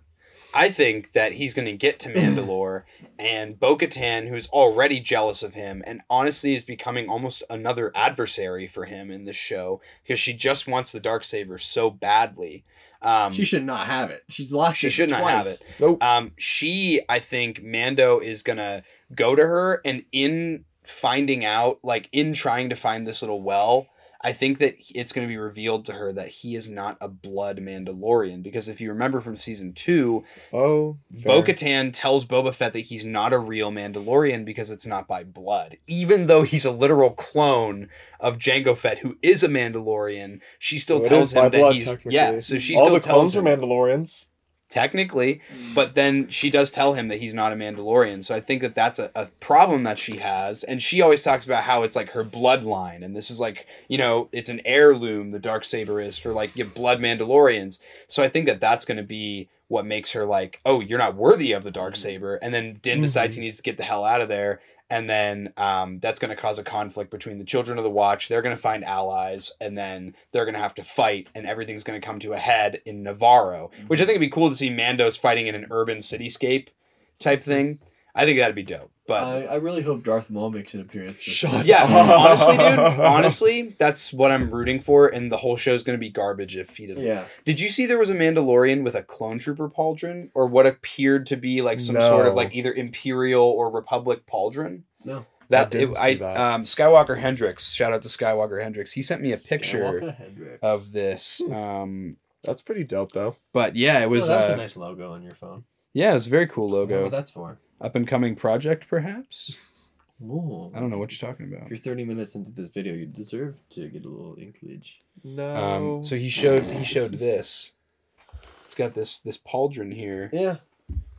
I think that he's going to get to Mandalore and Bo Katan, who's already jealous of him and honestly is becoming almost another adversary for him in this show because she just wants the dark saber so badly. Um, she should not have it she's lost she it should not have it. Nope. Um, she, I think, Mando is gonna go to her, and in finding out, like in trying to find this little well, I think that it's gonna be revealed to her that he is not a blood Mandalorian. Because if you remember from season two, Oh, Bo Katan tells Boba Fett that he's not a real Mandalorian because it's not by blood. Even though he's a literal clone of Jango Fett, who is a Mandalorian, she still So tells him that blood, he's yeah. So she All still the tells clones are Mandalorians. Technically, mm. but then she does tell him that he's not a Mandalorian. So I think that that's a, a problem that she has. And she always talks about how it's like her bloodline. And this is like, you know, it's an heirloom, the dark saber is for like your blood Mandalorians. So I think that that's going to be what makes her like, oh, you're not worthy of the dark mm-hmm. saber. And then Din mm-hmm. decides he needs to get the hell out of there. And then um, that's going to cause a conflict between the children of the watch. They're going to find allies, and then they're going to have to fight, and everything's going to come to a head in Navarro, which I mm-hmm. think would be cool to see Mando's fighting in an urban cityscape type thing. I think that'd be dope. But I, I really hope Darth Maul makes an appearance this Shut yeah, honestly, dude, honestly, that's what I'm rooting for, and the whole show's going to be garbage if he doesn't. yeah Did you see there was a Mandalorian with a clone trooper pauldron, or what appeared to be like some sort of like either Imperial or Republic pauldron? No. That I didn't it, see I that. um Skywalker Hendrix. Shout out to Skywalker Hendrix. He sent me a picture Skywalker Hendrix. of this. Um, That's pretty dope, though. but yeah, it oh, was. that's uh, a nice logo on your phone Yeah, it's a very cool logo. what that's for Up and coming project, perhaps. Ooh. I don't know what you're talking about. if you're 30 minutes into this video you deserve to get a little inklage No. Um, so he showed he showed this. It's got this this pauldron here. yeah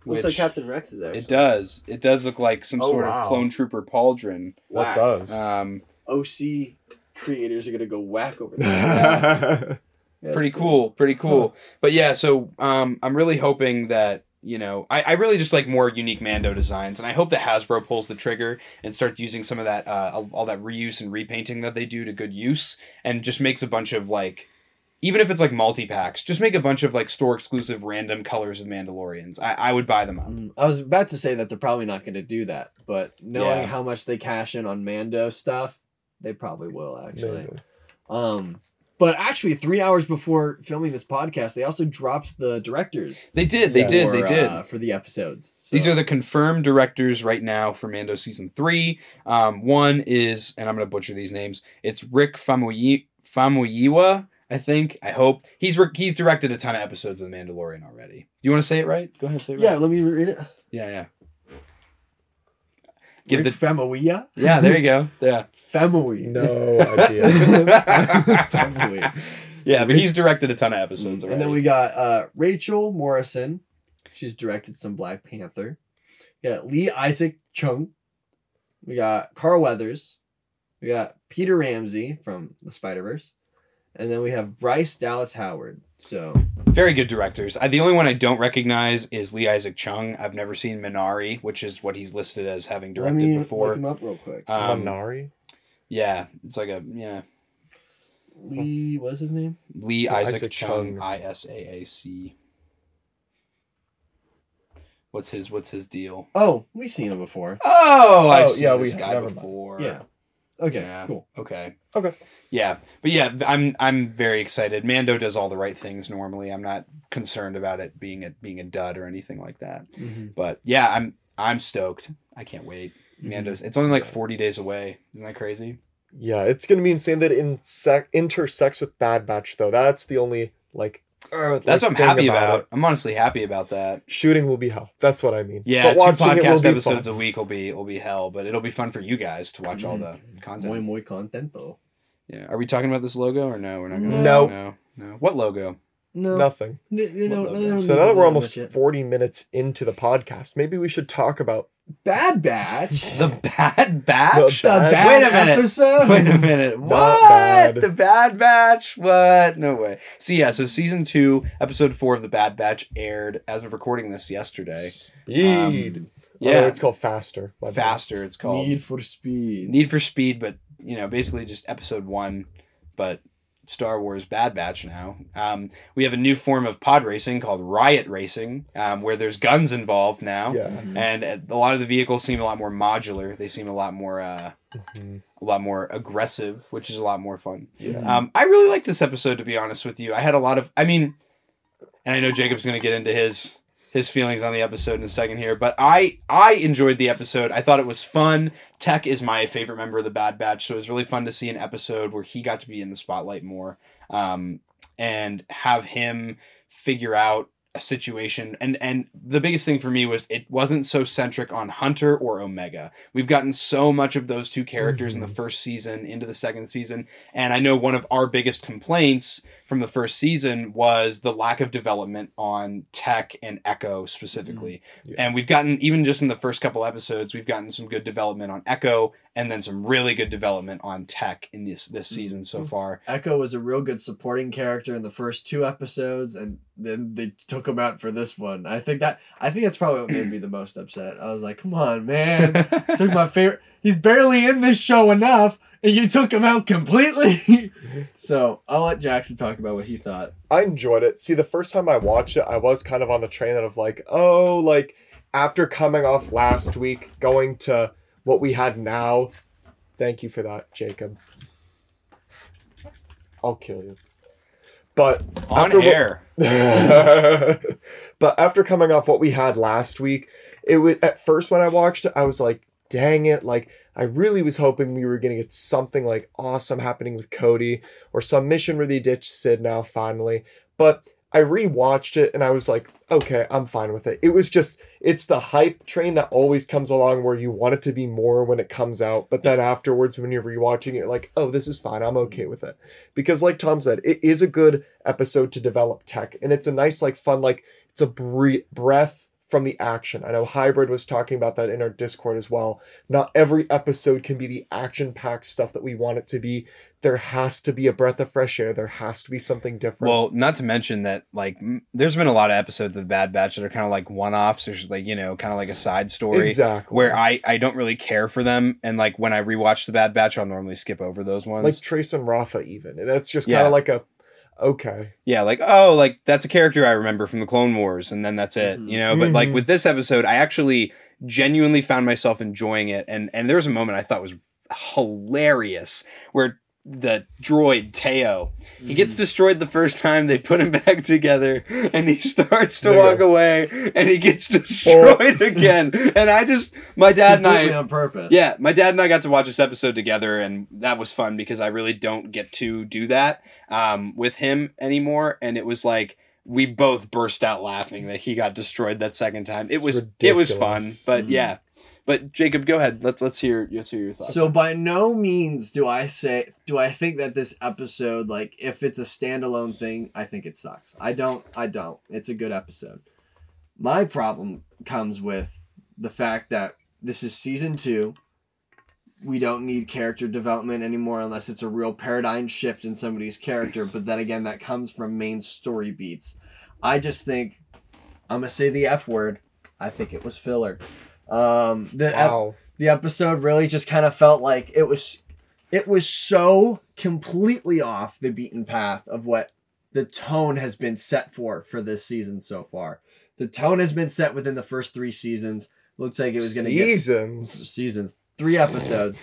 looks like Which- Captain Rex's actually It does. It does look like some Oh, sort wow. of clone trooper pauldron. what whack. does? Um, OC creators are gonna go whack over there yeah. Yeah, pretty it's cool, pretty cool. But yeah, so um, I'm really hoping that you know, I, I really just like more unique Mando designs, and I hope that Hasbro pulls the trigger and starts using some of that uh, all, all that reuse and repainting that they do to good use, and just makes a bunch of like, even if it's like multi packs, just make a bunch of like store exclusive random colors of Mandalorians. I, I would buy them up. Mm, I was about to say that they're probably not going to do that, but knowing Yeah. how much they cash in on Mando stuff, they probably will actually. Maybe. Um, but actually, three hours before filming this podcast, they also dropped the directors. They did, they Yes. did, for, they did. uh, for the episodes. So- These are the confirmed directors right now for Mando season three. Um, one is, and I'm going to butcher these names. It's Rick Famuyi- Famuyiwa, I think. I hope he's re- he's directed a ton of episodes of The Mandalorian already. Do you want to say it right? Go ahead, say it yeah. right. Let me read it. Yeah, yeah. Give Rick the Famuyiwa. yeah. There you go. Yeah. Famui. No idea. Family. yeah, but he's directed a ton of episodes already. And then we got uh, Rachel Morrison. She's directed some Black Panther. We got Lee Isaac Chung. We got Carl Weathers. We got Peter Ramsey from the Spider Verse. And then we have Bryce Dallas Howard. So very good directors. I, the only one I don't recognize is Lee Isaac Chung. I've never seen Minari, which is what he's listed as having let directed me before. look him up real quick. Um, Minari? Yeah, it's like a yeah. Lee, what's his name? Lee Yeah, Isaac, Isaac Chung, Chung. I S A A C. What's his What's his deal? Oh, we've seen him before. Oh, I've Oh, seen yeah, this we- guy never mind. before. Yeah. Okay, Yeah. cool. Okay. Okay. Yeah, but yeah, I'm I'm very excited. Mando does all the right things normally. I'm not concerned about it being a being a dud or anything like that. Mm-hmm. But yeah, I'm I'm stoked. I can't wait. Mm-hmm. Mando's. It's only like 40 days away. Isn't that crazy? Yeah, it's gonna be insane that it insec- intersects with Bad Batch though. That's the only like. uh, That's like, what I'm happy about. it. I'm honestly happy about that. Shooting will be hell. That's what I mean. Yeah, but two watching it will podcast be episodes fun. a week will be will be hell, but it'll be fun for you guys to watch all the content. Muy muy contento. Yeah. Are we talking about this logo or no? We're not gonna. No. No. No. What logo? No, Nothing. They, they don't, they don't So now that we're almost 40 minutes into the podcast, maybe we should talk about Bad Batch. The Bad Batch. The Bad- bad Wait a minute. episode. Wait a minute. What? bad. The Bad Batch? What? No way. So yeah, so season two, episode four of the Bad Batch aired as of recording this yesterday. speed. Um, yeah, yeah, it's called faster. My bad. faster. It's called Need for Speed. Need for Speed, but you know, basically just episode one, but Star Wars Bad Batch now. Um, we have a new form of pod racing called Riot Racing, um, where there's guns involved now. Yeah. And uh, a lot of the vehicles seem a lot more modular. They seem a lot more, uh, Mhm. a lot more aggressive, which is a lot more fun. Yeah. Um, I really liked this episode, to be honest with you. I had a lot of, I mean, and I know Jacob's going to get into his his feelings on the episode in a second here, but I I enjoyed the episode. I thought it was fun. Tech is my favorite member of the Bad Batch, so it was really fun to see an episode where he got to be in the spotlight more, um, and have him figure out a situation and and the biggest thing for me was it wasn't so centric on hunter or omega we've gotten so much of those two characters in the first season into the second season and i know one of our biggest complaints from the first season was the lack of development on tech and echo mm-hmm. specifically Yeah. and we've gotten even just in the first couple episodes we've gotten some good development on echo and then some really good development on tech in this this mm-hmm. season so mm-hmm. far Echo was a real good supporting character in the first two episodes, and then they took him out for this one. I think that I think that's probably what made me the most upset. I was like, "Come on, man! took my favorite. He's barely in this show enough, and you took him out completely." so I'll let Jackson talk about what he thought. I enjoyed it. See, the first time I watched it, I was kind of on the train of like, oh, like after coming off last week, going to what we had now. Thank you for that, Jacob. I'll kill you. But on After what- air but after coming off what we had last week, it was at first when I watched it, I was like, dang it, like I really was hoping we were gonna get something like awesome happening with Cody or some mission where they ditched Sid now finally. But I rewatched it and I was like, okay, I'm fine with it. It was just it's the hype train that always comes along where you want it to be more when it comes out, but then afterwards when you're rewatching it, you're like, oh, this is fine. I'm okay with it. Because like Tom said, it is a good episode to develop tech and it's a nice like fun like it's a bre- breath from the action. I know Hybrid was talking about that in our Discord as well. Not every episode can be the action packed stuff that we want it to be. there has to be a breath of fresh air. There has to be something different. Well, not to mention that like m- there's been a lot of episodes of the Bad Batch that are kind of like one-offs. There's like you know kind of like a side story exactly. where I I don't really care for them, and like when I rewatch the Bad Batch, I'll normally skip over those ones. like Trace and Rafa, even that's just kind Yeah. of like a okay. yeah, like oh, like that's a character I remember from the Clone Wars, and then that's it, Mhm. you know. But like Mhm. with this episode, I actually genuinely found myself enjoying it, and and there was a moment I thought was hilarious where the droid Teo. He gets destroyed the first time they put him back together and he starts to walk away and he gets destroyed again. And i just my dad and Completely i on purpose. yeah my dad and i got to watch this episode together and that was fun because i really don't get to do that um, with him anymore. And it was like we both burst out laughing that he got destroyed that second time. It was it was fun ridiculous. but Mhm. yeah but jacob go ahead let's let's hear let's hear your thoughts So by no means do I say do I think that this episode like if it's a standalone thing, I think it sucks. I don't I don't. It's a good episode. My problem comes with the fact that this is season 2. We don't need character development anymore unless it's a real paradigm shift in somebody's character, but then again that comes from main story beats. I just think I'm to say the F word. I think it was filler. Um the ep- the episode really just kind of felt like it was it was so completely off the beaten path of what the tone has been set for for this season so far. The tone has been set within the first 3 seasons. Looks like it was going to get seasons. seasons, 3 episodes.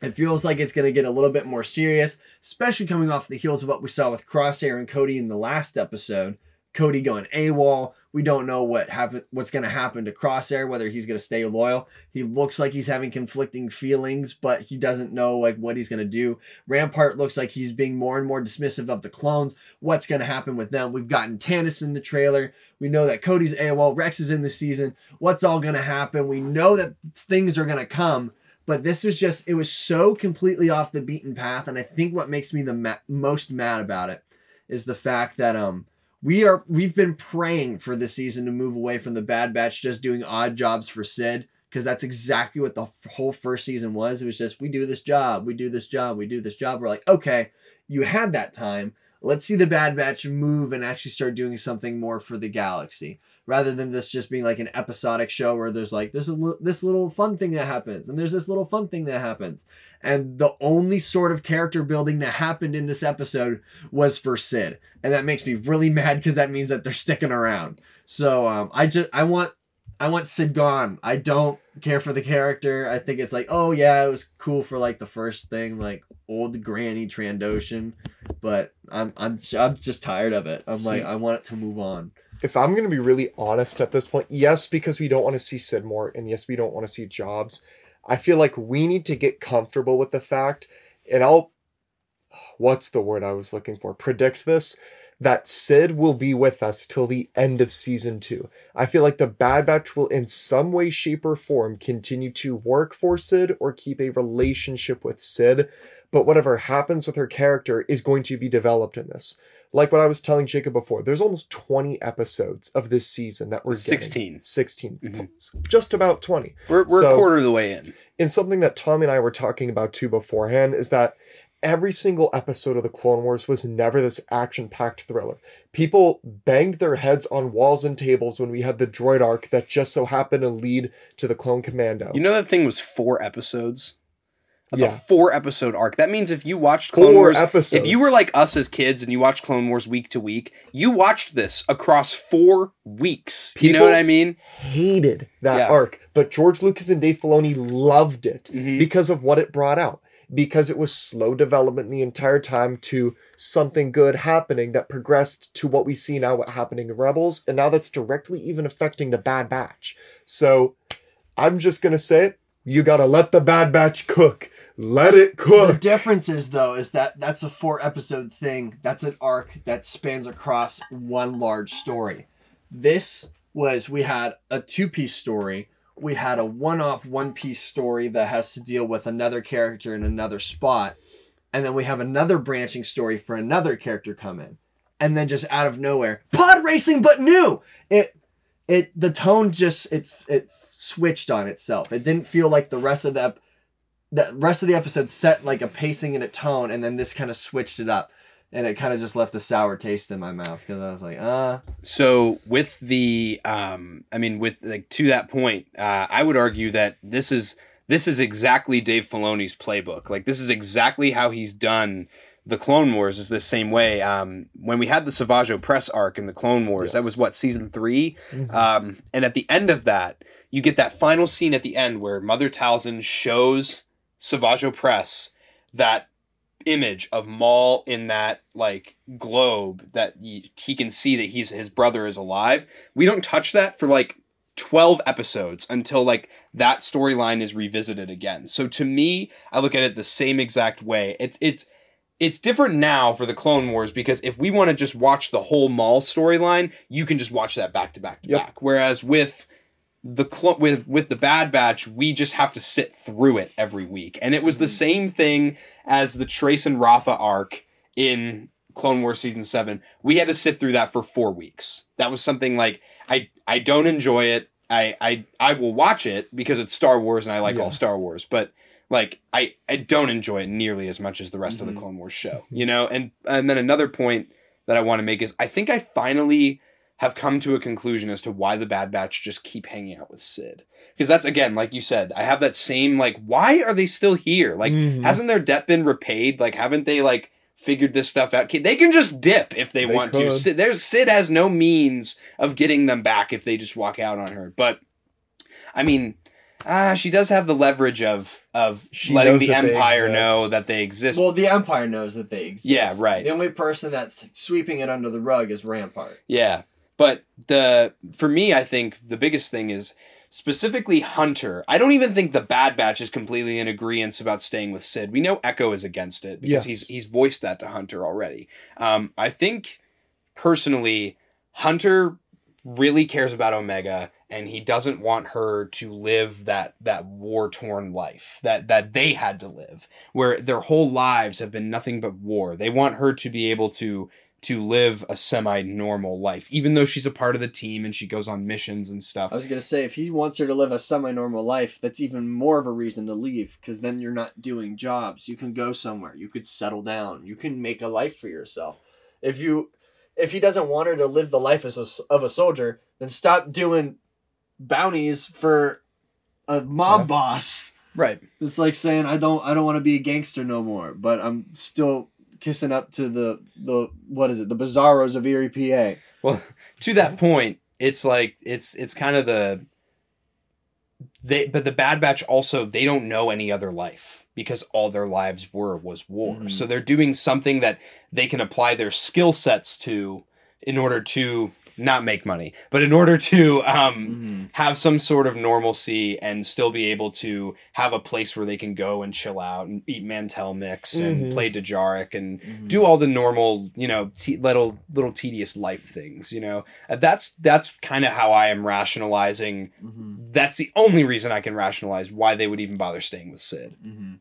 It feels like it's going to get a little bit more serious, especially coming off the heels of what we saw with Crosshair and Cody in the last episode. Cody going AWOL. We don't know what happen what's going to happen to Crosshair, whether he's going to stay loyal. He looks like he's having conflicting feelings, but he doesn't know like what he's going to do. Rampart looks like he's being more and more dismissive of the clones. What's going to happen with them? We've gotten Tannis in the trailer. We know that Cody's AOL. Rex is in the season. What's all going to happen? We know that things are going to come but this was just it was so completely off the beaten path and i think what makes me the ma- most mad about it is the fact that um we are we've been praying for this season to move away from the bad batch just doing odd jobs for sid because that's exactly what the whole first season was. It was just we do this job we do this job we do this job. We're like okay you had that time. Let's see the bad batch move and actually start doing something more for the galaxy rather than this just being like an episodic show where there's like there's a li- this little fun thing that happens and there's this little fun thing that happens. And the only sort of character building that happened in this episode was for Sid. And that makes me really mad because that means that they're sticking around. So um I just I want I want Sid gone. I don't care for the character. I think it's like oh yeah it was cool for like the first thing like old granny Trandoshan. But I'm I'm I'm just tired of it. I'm See- like I want it to move on if I'm going to be really honest at this point, yes, because we don't want to see Sid more, and yes, we don't want to see Jobs. I feel like we need to get comfortable with the fact, and I'll, what's the word I was looking for? Predict this that Sid will be with us till the end of season two. I feel like the Bad Batch will, in some way, shape, or form, continue to work for Sid or keep a relationship with Sid. But whatever happens with her character is going to be developed in this like what I was telling Jacob before, there's almost 20 episodes of this season that we're getting. 16 16. Mhm. Just about 20. we're, we're So- a quarter of the way in And something that Tommy and I were talking about too beforehand is that every single episode of the Clone Wars was never this action packed thriller. People banged their heads on walls and tables when we had the droid arc that just so happened to lead to the Clone Commando. You know that thing was four episodes. That's Yeah. a four episode arc. That means if you watched Clone Four Wars, episodes. if you were like us as kids and you watched Clone Wars week to week, you watched this across four weeks. you know what I mean? hated that Yeah. arc, but George Lucas and Dave Filoni loved it Mhm. because of what it brought out. Because it was slow development the entire time to something good happening that progressed to what we see now what happening in Rebels, and now that's directly even affecting the Bad Batch. So I'm just gonna say it. You gotta let the Bad Batch cook. Let it cook. The difference is though is that that's a four episode thing. That's an arc that spans across one large story. This was we had a two piece story. We had a one off one piece story that has to deal with another character in another spot, and then we have another branching story for another character come in, and then just out of nowhere, pod racing but new. It it the tone just it's it switched on itself. It didn't feel like the rest of the the rest of the episode set like a pacing and a tone, and then this kind of switched it up, and it kind of just left a sour taste in my mouth because I was like, uh, So with the, um, I mean, with like to that point, uh, I would argue that this is this is exactly Dave Filoni's playbook. Like this is exactly how he's done the Clone Wars. Is the same way. Um, when we had the Savage Opress arc in the Clone Wars, that was what season 3 Mhm. Um, and at the end of that, you get that final scene at the end where Mother Talzin shows Savage Opress that image of Maul in that like globe that he, he can see that he's his brother is alive. We don't touch that for like 12 episodes until like that storyline is revisited again. So to me, I look at it the same exact way. It's it's it's different now for the Clone Wars because if we want to just watch the whole Maul storyline, you can just watch that back to back to Yep. back. Whereas with the clo- with with the Bad Batch, we just have to sit through it every week, and it was the Mm-hmm. same thing as the Trace and Rafa arc in Clone Wars season seven. We had to sit through that for four weeks. That was something like I I don't enjoy it. I I I will watch it because it's Star Wars and I like Yeah. all Star Wars, but like I I don't enjoy it nearly as much as the rest of Mm-hmm. the Clone Wars show. You know, and and then another point that I want to make is I think I finally have come to a conclusion as to why the Bad Batch just keep hanging out with Sid. Because that's again, like you said, I have that same like, why are they still here? Like, Mhm. hasn't their debt been repaid? Like, haven't they like figured this stuff out? They can just dip if they, They want to. Sid, there's Sid has no means of getting them back if they just walk out on her. But I mean, ah, she does have the leverage of of She letting the Empire know that they exist. well, the Empire knows that they exist. Yeah, right. The only person that's sweeping it under the rug is Rampart. Yeah. But the for me I think the biggest thing is specifically Hunter. I don't even think the Bad Batch is completely in agreement about staying with Sid. We know Echo is against it because Yes. he's he's voiced that to Hunter already. Um, I think personally Hunter really cares about Omega and he doesn't want her to live that that war torn life that that they had to live where their whole lives have been nothing but war. They want her to be able to to live a semi-normal life even though she's a part of the team and she goes on missions and stuff. I was gonna say if he wants her to live a semi-normal life, that's even more of a reason to leave because then you're not doing jobs. You can go somewhere. You could settle down. You can make a life for yourself. If you, if he doesn't want her to live the life as a of a soldier, then stop doing bounties for a mob Yeah. boss. right. It's like saying I don't I don't want to be a gangster no more, but I'm still kissing up to the the what is it the bizarros of Erie, PA. Well, to that point, it's like it's it's kind of the they but the Bad Batch also they don't know any other life because all their lives were was war. Mhm. So they're doing something that they can apply their skill sets to in order to not make money, but in order to um have some sort of normalcy and still be able to have a place where they can go and chill out and eat Mantel mix and Mhm. play Dejarik and Mm-hmm. do all the normal, you know, te- little little tedious life things. You know, Uh, that's that's kind of how I am rationalizing. Mm-hmm. That's the only reason I can rationalize why they would even bother staying with Sid. Mm-hmm.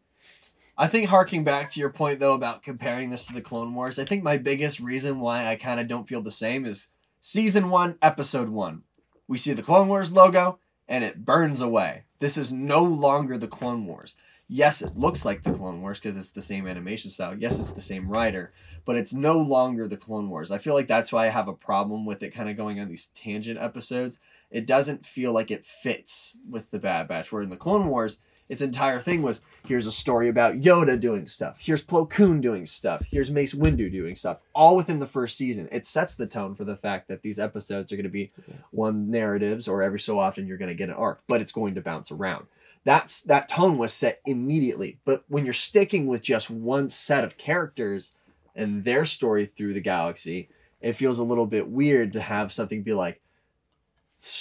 I think harking back to your point though about comparing this to the Clone Wars, I think my biggest reason why I kind of don't feel the same is season one, episode one. We see the Clone Wars logo and it burns away. This is no longer the Clone Wars. Yes, it looks like the Clone Wars because it's the same animation style. Yes, it's the same writer, but it's no longer the Clone Wars. I feel like that's why I have a problem with it kind of going on these tangent episodes. It doesn't feel like it fits with the Bad Batch. Where in the Clone Wars, its entire thing was here's a story about Yoda doing stuff. Here's Plo Koon doing stuff. Here's Mace Windu doing stuff. All within the first season. It sets the tone for the fact that these episodes are going to be one narratives, or every so often you're going to get an arc, but it's going to bounce around. That's that tone was set immediately. But when you're sticking with just one set of characters and their story through the galaxy, it feels a little bit weird to have something be like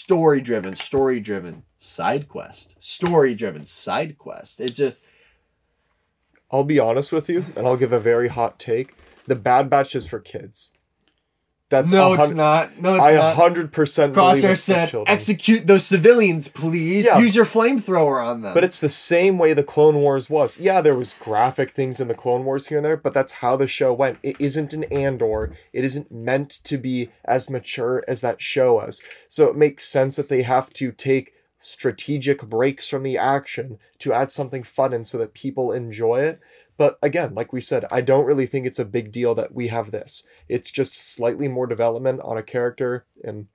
story driven, story driven side quest, story driven side quest. It just I'll be honest with you, and I'll give a very hot take. The Bad Batch is for kids. That's no, it's not. No, it's not. I hundred percent Crosshair said, children. "Execute those civilians, please. Yeah. Use your flamethrower on them." But it's the same way the Clone Wars was. Yeah, there was graphic things in the Clone Wars here and there, but that's how the show went. It isn't an Andor. It isn't meant to be as mature as that show was. So it makes sense that they have to take strategic breaks from the action to add something fun in so that people enjoy it. But again, like we said, I don't really think it's a big deal that we have this. It's just slightly more development on a character, and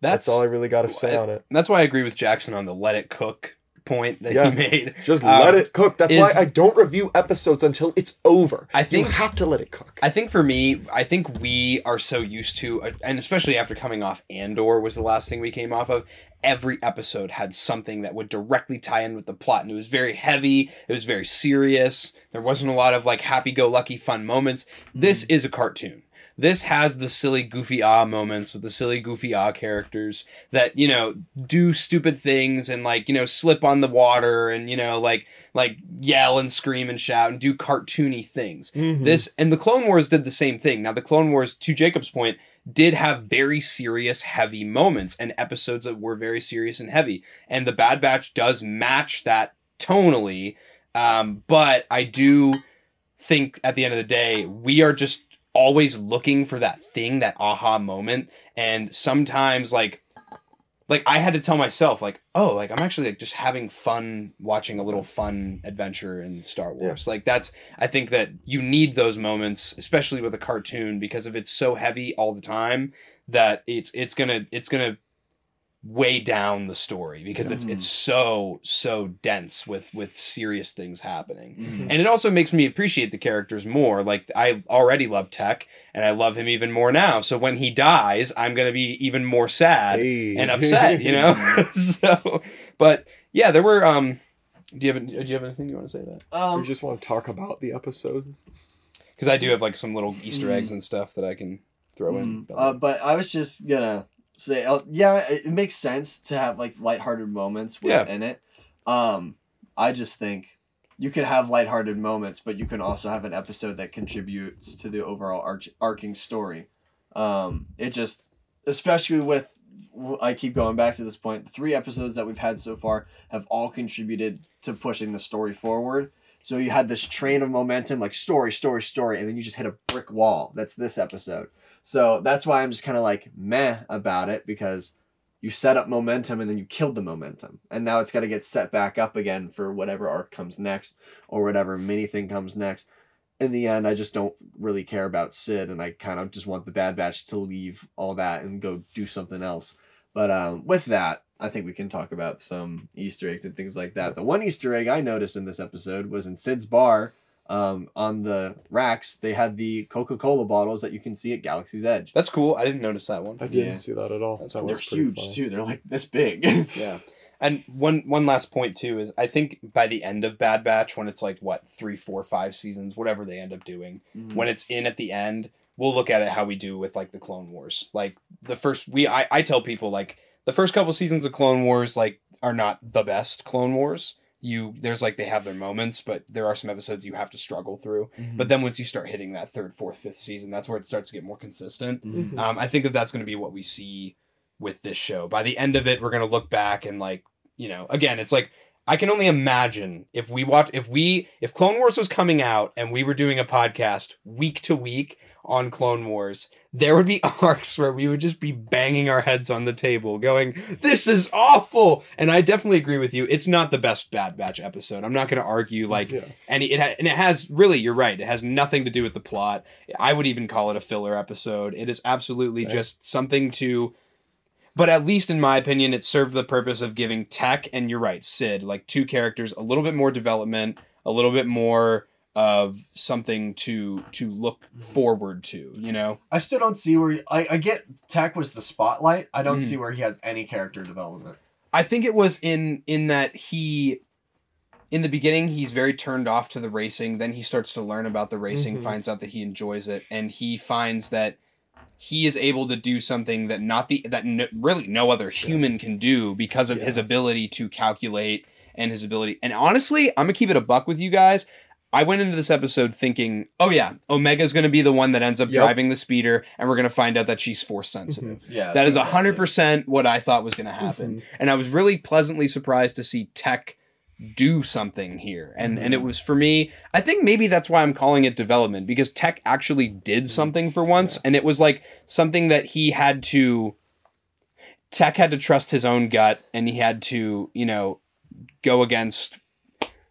that's, That's all I really got to say I- on it. that's why I agree with Jackson on the let it cook point that Yeah. he made. Just Um, let it cook. That's is- why I don't review episodes until it's over. I think- you have to let it cook. I think for me, I think we are so used to, uh, and especially after coming off Andor was the last thing we came off of. Every episode had something that would directly tie in with the plot, and it was very heavy. It was very serious. There wasn't a lot of like happy-go-lucky fun moments. This is a cartoon. This has the silly, goofy ah moments with the silly, goofy ah characters that you know do stupid things and like you know slip on the water and you know like like yell and scream and shout and do cartoony things. Mhm. This and the Clone Wars did the same thing. Now the Clone Wars, to Jacob's point, did have very serious, heavy moments and episodes that were very serious and heavy. And the Bad Batch does match that tonally. Um, but I do think at the end of the day, we are just always looking for that thing, that aha moment. And sometimes like like I had to tell myself, like, oh, like I'm actually like just having fun watching a little fun adventure in Star Wars. Like that's I think that you need those moments, especially with a cartoon, because if it's so heavy all the time that it's it's gonna it's gonna weigh down the story because it's it's so so dense with with serious things happening. Mhm. and it also makes me appreciate the characters more. Like i already love tech and i love him even more now. So when he dies i'm gonna be even more sad Hey. and upset you know? So but yeah there were um do you have do you have anything you want to say about we Um, just want to talk about the episode. because i do have like some little easter eggs and stuff that i can throw in. Mm, uh, but I was just gonna say, uh, yeah, it, it makes sense to have like lighthearted moments Yeah. within it. Um, I just think you can have lighthearted moments, but you can also have an episode that contributes to the overall arch- arcing story. Um, it just, especially with, I keep going back to this point. The three episodes that we've had so far have all contributed to pushing the story forward. So you had this train of momentum, like story, story, story, and then you just hit a brick wall. That's this episode. So that's why I'm just kind of like meh about it because you set up momentum and then you killed the momentum. And now it's got to get set back up again for whatever arc comes next or whatever mini thing comes next. In the end, I just don't really care about Sid and I kind of just want the Bad Batch to leave all that and go do something else. But um, with that, I think we can talk about some Easter eggs and things like that. The one Easter egg I noticed in this episode was in Sid's bar um, on the racks, they had the Coca Cola bottles that you can see at Galaxy's Edge. that's cool i didn't notice that one I didn't Yeah. see that at all. That's that. They're was huge funny. too. They're like this big. yeah and one one last point too is i think by the end of bad batch when it's like what three four five seasons whatever they end up doing Mm. when it's in at the end we'll look at it how we do with like the clone wars like the first we i, I tell people like the first couple seasons of clone wars like are not the best clone wars you there's like they have their moments but there are some episodes you have to struggle through Mm-hmm. but then once you start hitting that third fourth fifth season that's where it starts to get more consistent Mhm. um, I think that that's going to be what we see with this show. By the end of it, we're going to look back and like, you know, again, it's like I can only imagine if we watch, if we, if Clone Wars was coming out and we were doing a podcast week to week on Clone Wars, there would be arcs where we would just be banging our heads on the table, going, "This is awful." And I definitely agree with you. It's not the best Bad Batch episode. I'm not going to argue like Yeah. and it ha- and it has really you're right it has nothing to do with the plot i would even call it a filler episode it is absolutely Okay. just something to but at least in my opinion it served the purpose of giving tech and you're right sid like two characters a little bit more development a little bit more of something to to look forward to you know I still don't see where I, I get Tech was the spotlight. I don't Mm. see where he has any character development. I think it was in in that he in the beginning he's very turned off to the racing then he starts to learn about the racing Mhm. finds out that he enjoys it and he finds that he is able to do something that not the that no, really no other human can do because of his ability to calculate and his ability and honestly I'm to keep it a buck with you guys I went into this episode thinking, oh yeah, Omega's going to be the one that ends up Yep. driving the speeder, and we're going to find out that she's force mhm. sensitive. Yeah, That is so hundred that's it. percent what I thought was going to happen, mhm. and I was really pleasantly surprised to see Tech do something here. And and it mhm. was for me. I think maybe that's why I'm calling it development because Tech actually did something for once, and it was like something that he had to. Tech had to trust his own gut, and he had to, you know, go against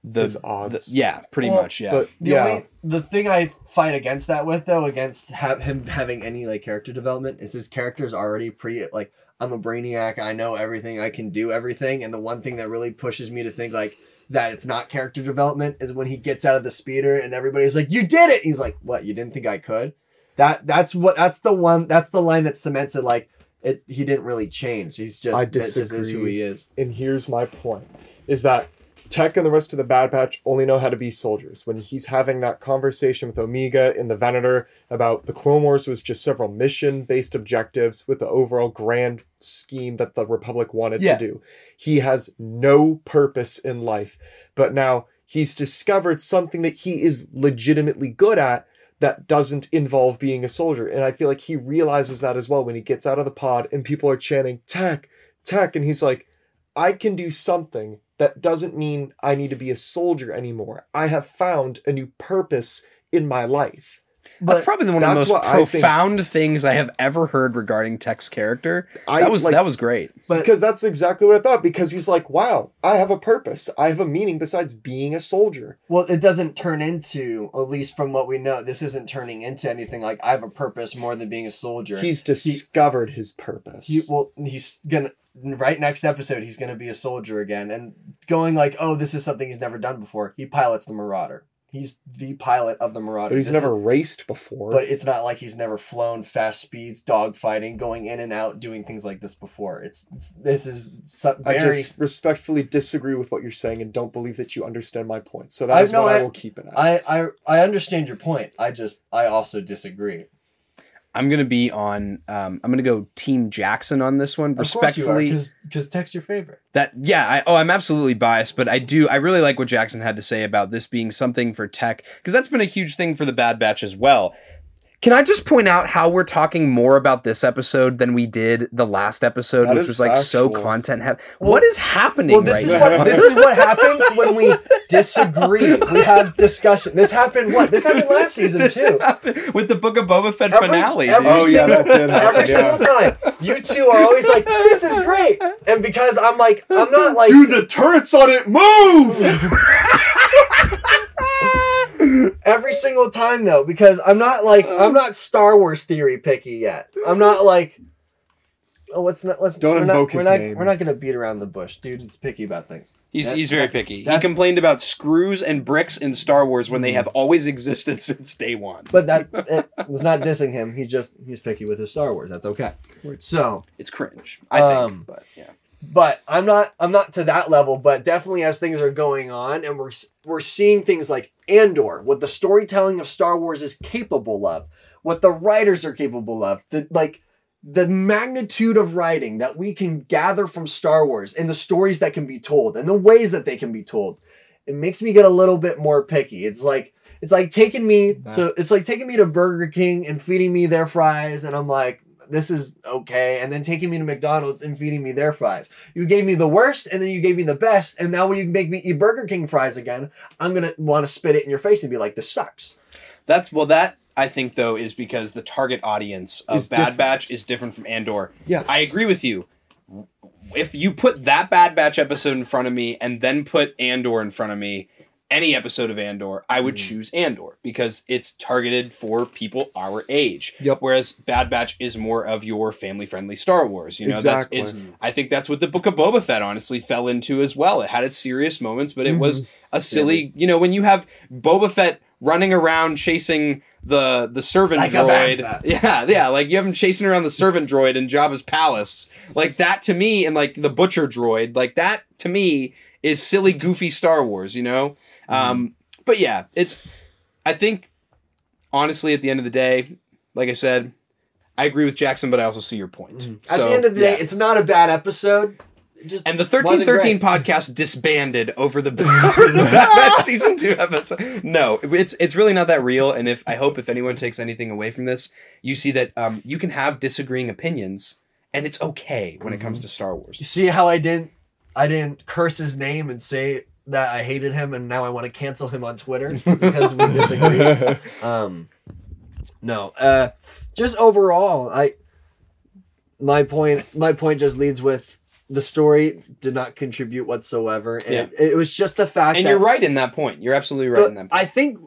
the, His the- odds. yeah, pretty Well, much. Yeah. But The yeah, only the thing I fight against that with though, against ha- him having any like character development, is his character is already pretty like I'm a brainiac. I know everything. I can do everything. And the one thing that really pushes me to think like that it's not character development is when he gets out of the speeder and everybody's like, "You did it." He's like, "What? You didn't think I could?" That that's what that's the one that's the line that cements it. Like it, he didn't really change. He's just I that just is who he is. and here's my point is that Tech and the rest of the Bad Batch only know how to be soldiers. When he's having that conversation with Omega in the Venator about the Clone Wars was just several mission based objectives with the overall grand scheme that the Republic wanted Yeah. to do. He has no purpose in life. But now he's discovered something that he is legitimately good at that doesn't involve being a soldier. And I feel like he realizes that as well when he gets out of the pod and people are chanting, Tech, Tech. And he's like, I can do something that doesn't mean I need to be a soldier anymore. I have found a new purpose in my life. That's probably the one of the most what I think- profound things I have ever heard regarding Tech's character. I that was like, that was great. Because that's exactly what I thought. Because he's like, wow, I have a purpose. I have a meaning besides being a soldier. Well, it doesn't turn into, at least from what we know, this isn't turning into anything like I have a purpose more than being a soldier. He's discovered his purpose. He, well, he's gonna right next episode he's gonna be a soldier again and going like, oh, this is something he's never done before. He pilots the Marauder. He's the pilot of the Marauder. but he's never is- raced before. but it's not like he's never flown fast speeds, dogfighting, going in and out, doing things like this before. It's, it's this is so, I just respectfully disagree with what you're saying and don't believe that you understand my point. So I that is know what I, I- will keep it at. I, I I understand your point. I just I also disagree. I'm gonna be on. Um, I'm gonna go Team Jackson on this one. Of course you are, Respectfully, because because Tech's your favorite. that yeah. I, oh, I'm absolutely biased, but I do. I really like what Jackson had to say about this being something for Tech because that's been a huge thing for the Bad Batch as well. Can I just point out how we're talking more about this episode than we did the last episode, That which was like so content heavy? Well- what is happening Well, this right is now? what this is what happens when we disagree. We have discussion. This happened what? This happened last season This too. happened with the Book of Boba Fett Every- finale. every dude. oh yeah, that did happen. Every yeah. single time, you two are always like, "This is great," and because I'm like, I'm not like, "Do the turrets on it move. every single time though, because I'm not like, I'm not Star Wars theory picky yet. I'm not like, oh, what's not? Let's Don't we're invoke not, his we're not, name. We're not gonna beat around the bush, dude. It's picky about things. He's, That- he's very picky. He that's- complained about screws and bricks in Star Wars when they have always existed since day one. But that it, it's not dissing him. He just he's picky with his Star Wars. That's okay. So It's cringe, I think. Um, but yeah, but I'm not I'm not to that level, but definitely as things are going on and we're we're seeing things like Andor, what the storytelling of Star Wars is capable of, what the writers are capable of, the like the magnitude of writing that we can gather from Star Wars and the stories that can be told and the ways that they can be told. It makes me get a little bit more picky. It's like it's like taking me to it's like taking me to Burger King and feeding me their fries and I'm like this is okay and then taking me to McDonald's and feeding me their fries. You gave me the worst and then you gave me the best and now when you make me eat Burger King fries again, I'm going to want to spit it in your face and be like this sucks. that's well. That I think though is because the target audience of Is Bad different. Batch is different from Andor. Yes. I agree with you. If you put that Bad Batch episode in front of me and then put Andor in front of me, any episode of Andor, I would Mm. choose Andor because it's targeted for people our age. Yep. Whereas Bad Batch is more of your family-friendly Star Wars. You know, Exactly. that's it's. I think that's what the Book of Boba Fett honestly fell into as well. It had its serious moments, but it was Mm-hmm. a silly. You know, when you have Boba Fett running around chasing the the servant Like droid, yeah, yeah, like you have him chasing around the servant droid in Jabba's palace, like that to me, and like the butcher droid, like that to me is silly, goofy Star Wars. You know, um, but yeah, it's. I think honestly, at the end of the day, like I said, I agree with Jackson, but I also see your point. At So, the end of the day, yeah. it's not a bad episode. Just And the 1313 podcast disbanded over the, over the Bad season 2 episode. No, it's it's really not that real and if I hope if anyone takes anything away from this, you see that um, you can have disagreeing opinions and it's okay when it comes to Star Wars. You see how I didn't I didn't curse his name and say that I hated him and now I want to cancel him on Twitter because we disagree. um no. Uh just overall, I my point my point just leads with the story did not contribute whatsoever and Yeah. it, it was just the fact And you're right in that point. You're absolutely right the- in that point. I think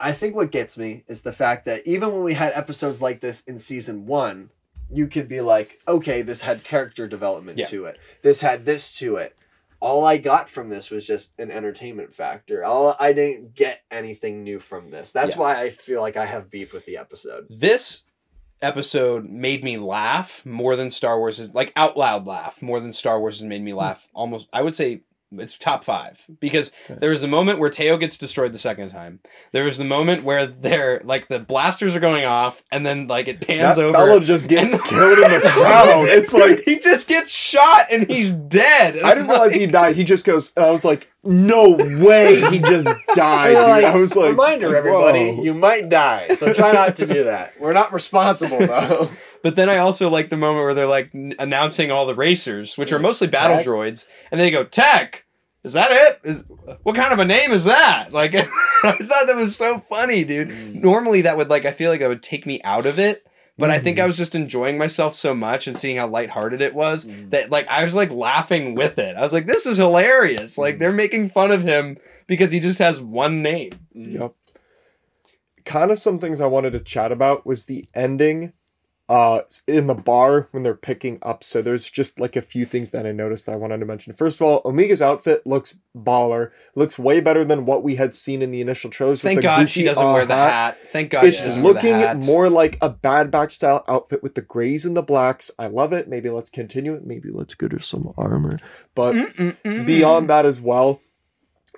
I think what gets me is the fact that even when we had episodes like this in season one, you could be like, okay, this had character development Yeah. to it. This had this to it. All I got from this was just an entertainment factor. All I didn't get anything new from this. That's Yeah. why I feel like I have beef with the episode. this episode made me laugh more than Star Wars is like out loud laugh more than Star Wars has made me laugh. Almost, I would say it's top five because there was the moment where Teo gets destroyed the second time. There was the moment where they're like the blasters are going off, and then like it pans that over. fellow just gets and- killed in the crowd. It's like he just gets shot and he's dead. And I didn't I'm realize he died. He just goes, and I was like, no way, he just died, dude. Like, I was like, reminder, everybody, whoa. you might die, so try not to do that. We're not responsible though. But then I also like the moment where they're like n- announcing all the racers, which are mostly battle Tech. droids, and they go, "Tech, is that it? Is what kind of a name is that?" Like, I thought that was so funny, dude. Mm. Normally, that would like I feel like that would take me out of it, but I think I was just enjoying myself so much and seeing how lighthearted it was Mm. that like I was like laughing with it. I was like, "This is hilarious!" Like they're making fun of him because he just has one name. Yep. Kind of some things I wanted to chat about was the ending uh in the bar when they're picking up. So there's just like a few things that i noticed that i wanted to mention. First of all omega's outfit looks baller. Looks way better than what we had seen in the initial trailers with Thank the God she doesn't uh, wear the hat. Thank God it's she doesn't wear the looking more like a bad batch style outfit with the grays and the blacks. I love it. Maybe let's continue it. Maybe let's get her some armor. But Mm-mm-mm. beyond that as well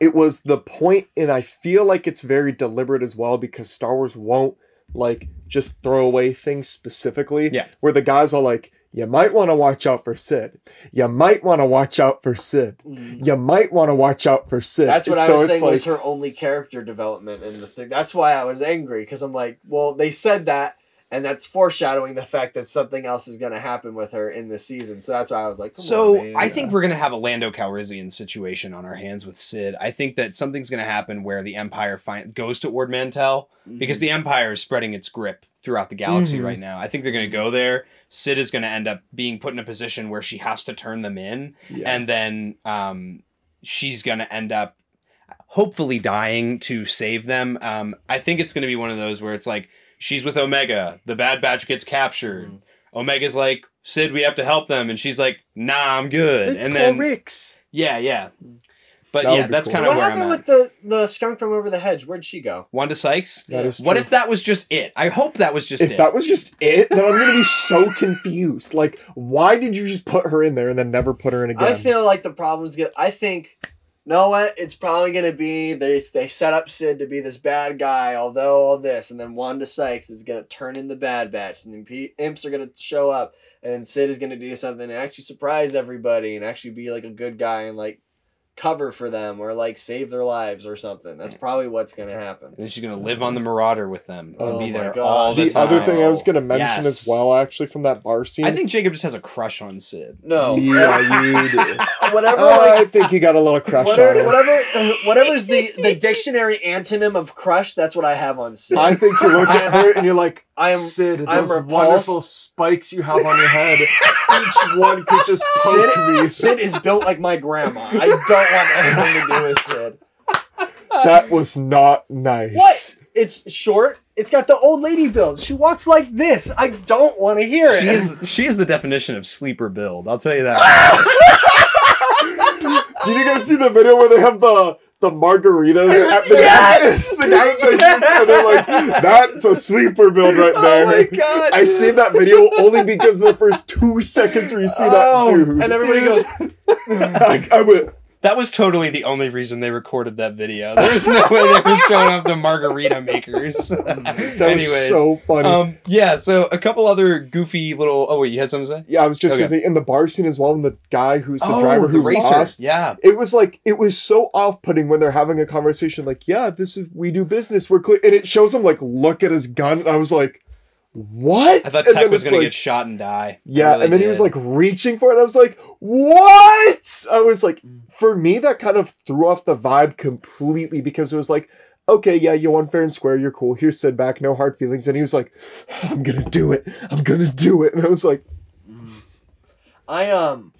it was the point and i feel like it's very deliberate as well because star wars won't like just throw away things specifically Yeah. where the guys are like you might want to watch out for sid you might want to watch out for sid mm. you might want to watch out for sid That's what so I was saying was her only character development in the thing. That's why I was angry because I'm like, well, they said that, and that's foreshadowing the fact that something else is going to happen with her in the season. So that's why I was like, Come So on, man. I think we're gonna have a Lando Calrissian situation on our hands with Sid. I think that something's gonna happen where the Empire find, goes to Ord Mantell because the Empire is spreading its grip throughout the galaxy Mhm. right now. I think they're gonna go there. Sid is gonna end up being put in a position where she has to turn them in, yeah. and then um, she's gonna end up hopefully dying to save them. Um, I think it's gonna be one of those where it's like she's with Omega, the Bad Batch gets captured. Mm. Omega's like, Sid, we have to help them, and she's like, Nah, I'm good. it's and called then Ricks. yeah, yeah. But That yeah, that's cool. kind of what where I'm happened at. with the the skunk from over the hedge? Where'd she go? Wanda Sykes. That is What true. if that was just it? I hope that was just if it. that was just it, then I'm gonna be so confused. Like, why did you just put her in there and then never put her in again? I feel like the problem's get. I think. Know what? It's probably gonna be they they set up Sid to be this bad guy, although all this, and then Wanda Sykes is gonna turn in the Bad Batch, and then P- imps are gonna show up, and Sid is gonna do something and actually surprise everybody, and actually be like a good guy and like cover for them or like save their lives or something. That's probably what's gonna happen. and then she's gonna live on the Marauder with them and Oh be my there God. all the, the time. other thing I was gonna mention Yes. as well, actually, from that bar scene. I think Jacob just has a crush on Sid. No, Yeah, you do. whatever. Uh, like I think he got a little crush on whatever, whatever, whatever's the the dictionary antonym of crush. That's what I have on Sid. I think you look at her and you're like, I am- Sid, I'm those repulsed. wonderful spikes you have on your head. Each one could just poke Sid, me. Sid is built like my grandma. I don't want anything to do with Sid. That was not nice. What? It's short. It's got the old lady build. She walks like this. I don't want to hear it. She is she is the definition of sleeper build. I'll tell you that. Did you guys see the video where they have the the margaritas at the Yes! the gas station? And they're like, that's a sleeper build right oh there. oh my god! I see that video only because of the first two seconds where you see that Oh, dude. and everybody goes, I, I went, That was totally the only reason they recorded that video. There's no way they were showing off the margarita makers. that Anyways, was so funny. um, yeah. So a couple other goofy little. Oh wait, you had something to say? yeah, I was just gonna say in the bar scene as well, and the guy who's the oh, driver the who racer. lost. Yeah. It was like it was so off-putting when they're having a conversation, like, "Yeah, this is we do business. We're clear," and it shows him like look at his gun, and I was like, "What?" I thought And Tech was gonna like- get shot and die. Yeah, really and then he was like reaching for it. And I was like, "What?" I was like, for me, that kind of threw off the vibe completely because it was like, "Okay, yeah, you won fair and square. You're cool. Here's Sid back, no hard feelings." And he was like, "I'm gonna do it. I'm gonna do it." And I was like, I um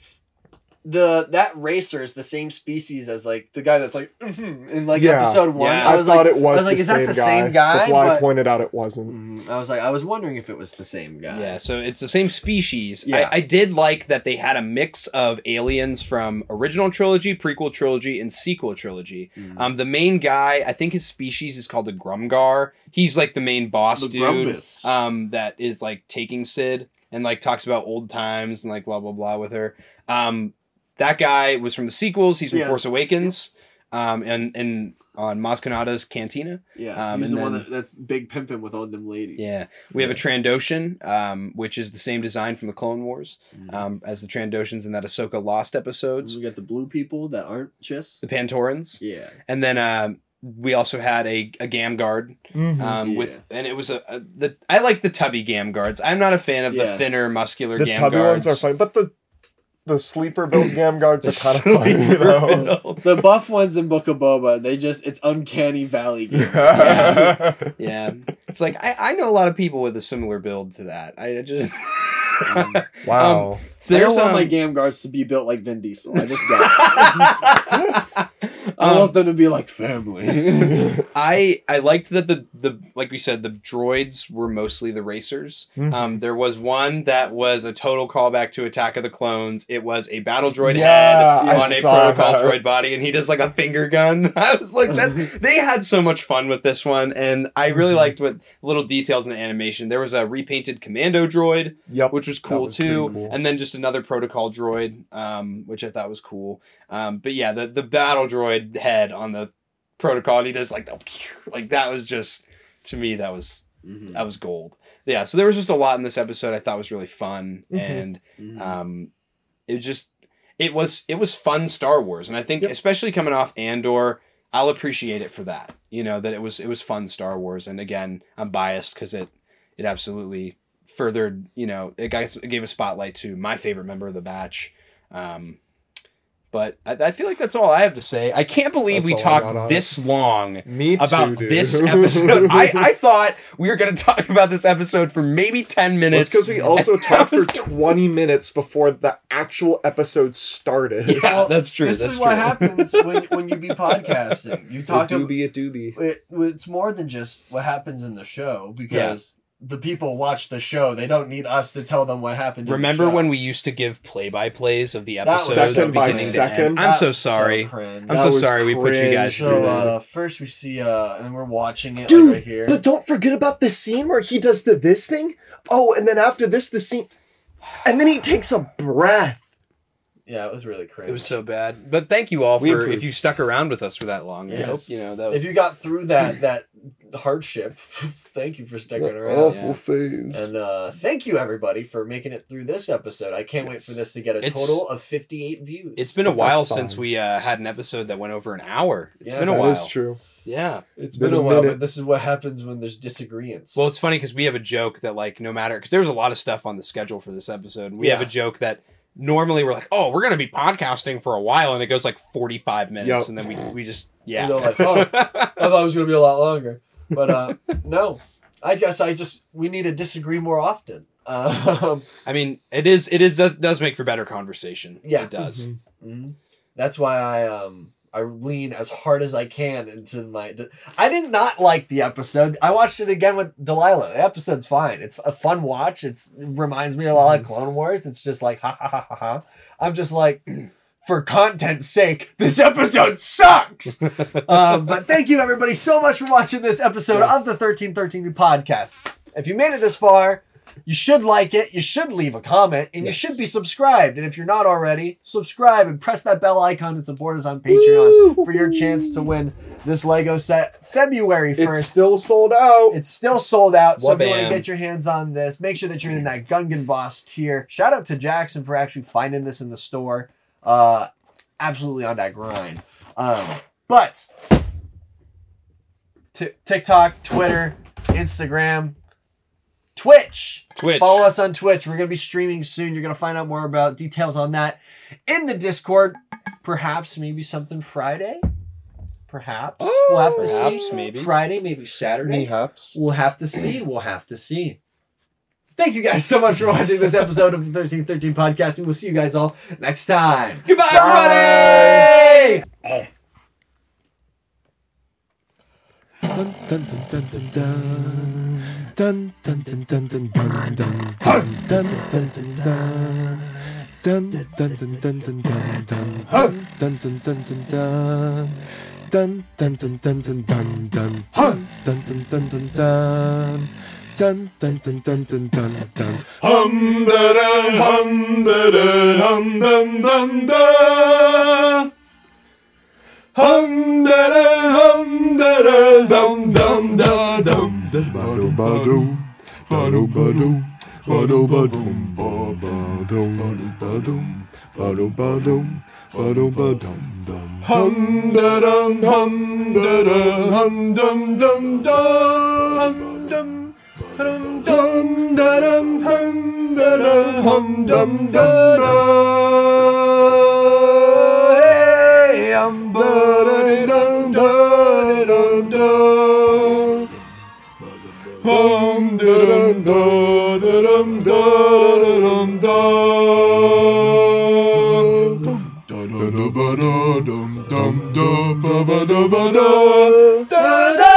the that racer is the same species as like the guy that's like "Mhm," in like Yeah. episode one. Yeah. I I, was thought like, it was, I was like, the is that same the guy. same guy? But Bly But- pointed out it wasn't. Mhm. I was like, I was wondering if it was the same guy. Yeah, so it's the same species. Yeah. I, I did like that they had a mix of aliens from original trilogy, prequel trilogy, and sequel trilogy. Mhm. Um, the main guy, I think his species is called a Grummgar. He's like the main boss The dude. Grumpus. Um, that is like taking Sid and like talks about old times and like blah blah blah with her. Um, that guy was from the sequels. He's from Yes. Force Awakens. Um, and and on Maz Kanata's Cantina. yeah, um, he's and the one that, that's big pimping with all them ladies. Yeah, we have a Trandoshan, um, which is the same design from the Clone Wars Mhm. um, as the Trandoshans in that Ahsoka Lost episodes, we got the blue people that aren't Chiss. the Pantorans, Yeah, and then um, we also had a, a Gam Guard Mhm. um, Yeah. with, and it was a, a the I like the tubby Gam Guards. I'm not a fan of Yeah. the thinner, muscular the Gam tubby Guards. ones are fine, but the the sleeper built gam guards are kind of funny though. the buff ones in Book of Boba, they just it's uncanny valley. Game. yeah. yeah, it's like I, I know a lot of people with a similar build to that. I just Wow. so I there's don't want my um, Gam guards to be built like Vin Diesel. I just don't. I Um, want them to be like family. I I liked that the the like we said the droids were mostly the racers. Mhm. Um, there was one that was a total callback to Attack of the Clones. It was a battle droid Yeah, head I on a protocol that. droid body, and he does like a finger gun. I was like, that's they had so much fun with this one, and I really Mhm. liked what little details in the animation. There was a repainted commando droid, Yep. which was cool was too, cool. and then just another protocol droid, um, which I thought was cool. Um, but yeah, the the battle droid head on the protocol, and he does like the like that was just to me that was Mhm. that was gold. Yeah, so there was just a lot in this episode I thought was really fun, Mhm. and Mhm. um, it was just it was it was fun Star Wars, and I think Yep. especially coming off Andor, I'll appreciate it for that. You know that it was it was fun Star Wars, and again, I'm biased because it it absolutely furthered. You know, it, guys, it gave a spotlight to my favorite member of the batch. Um, but I, I feel like that's all I have to say. I can't believe That's we all I talked it. this long Me too, about dude. this episode. I, I thought we were going to talk about this episode for maybe 10 minutes. It's because we also talked that for 20 minutes before the actual episode started. Yeah, Well, that's true. This that's is what happens when when you be podcasting. You talk to doobie, a doobie. it, it's more than just what happens in the show because the people watch the show. They don't need us to tell them what happened. in the Remember when we used to give play-by-plays of the episodes Second by second? I'm so sorry. cringe. I'm That so was sorry we put you guys cringe, through So that. uh, first we see uh, and we're watching it Dude, like right here. But don't forget about the scene where he does the this thing. Oh, and then after this, the scene. And then he takes a breath. yeah, it was really crazy. It was so bad. But thank you all We for improved. if you stuck around with us for that long. I hope Yes. you know that was if you got through that that hardship, thank you for sticking around. Awful Yeah. phase. And uh, thank you everybody for making it through this episode. I can't wait for this to get a It's- total of 58 views. It's been a But while since we uh, had an episode that went over an hour. It's Yeah, been a That while. is true. Yeah. it's been been, a a while, minute. but this is what happens when there's disagreements. Well, it's funny because we have a joke that like no matter because there was a lot of stuff on the schedule for this episode. We have a joke that normally we're like, oh, we're gonna be podcasting for a while, and it goes like forty five minutes, Yep. and then we we just yeah. You know, like, oh. I thought it was going to be a lot longer, but uh, no. I guess I just we need to disagree more often. Um, I mean, it is it is does, does make for better conversation. Yeah. it does. Mhm. mhm. That's why I um I lean as hard as I can into my. I did not like the episode. I watched it again with Delilah. The episode's fine. It's a fun watch. It's, it reminds me a lot of Clone Wars. It's just like ha ha ha ha ha. I'm just like. For content's sake, this episode sucks. um, but thank you everybody so much for watching this episode Yes. of the 1313 podcast. If you made it this far, you should like it, you should leave a comment, and Yes. you should be subscribed. And if you're not already, subscribe and press that bell icon and support us on Patreon for your chance to win this Lego set February 1st. It's still sold out. It's still sold out, so if you want to get your hands on this, make sure that you're in that Gungan Boss tier. Shout out to Jackson for actually finding this in the store. Uh, absolutely on that grind. Um, but Ti- TikTok, Twitter, Instagram, Twitch. Twitch. Follow us on Twitch. We're going to be streaming soon. You're going to find out more about details on that in the Discord. Perhaps maybe something Friday. Perhaps we'll have to see. maybe. Friday, maybe Saturday. Mayhaps. We'll have to see. We'll have to see. Thank you guys so much for watching this episode of the 1313 podcast, and we'll see you guys all next time. Goodbye, Bye. everybody. Dun dun dun dun dun dun dun dun dun dun dun dun dun dun dun dun dun. Dun dun dun dun dun dun dun dun dun dun dun dun. Dun dun dun dun dun dun dun dun dun dun dun dun dun dun dun dun dun dun dun. Hum da da hum da da hum dum dum da. Hum da da hum da da dum dum da dum. Ba-do ba-do, ba-do ba-do, ba-do ba-dum, ba-ba-dum, ba-do-ba-dum, ba-do-ba-dum, ba-do-ba-dum-dum. Hum da dum hum da da hum dum dum da hum dum hum dum da dum hum da da hum dum da da hey um da dum da dum dum hum dum da dum da dum da da ba da dum dum da ba da ba da da da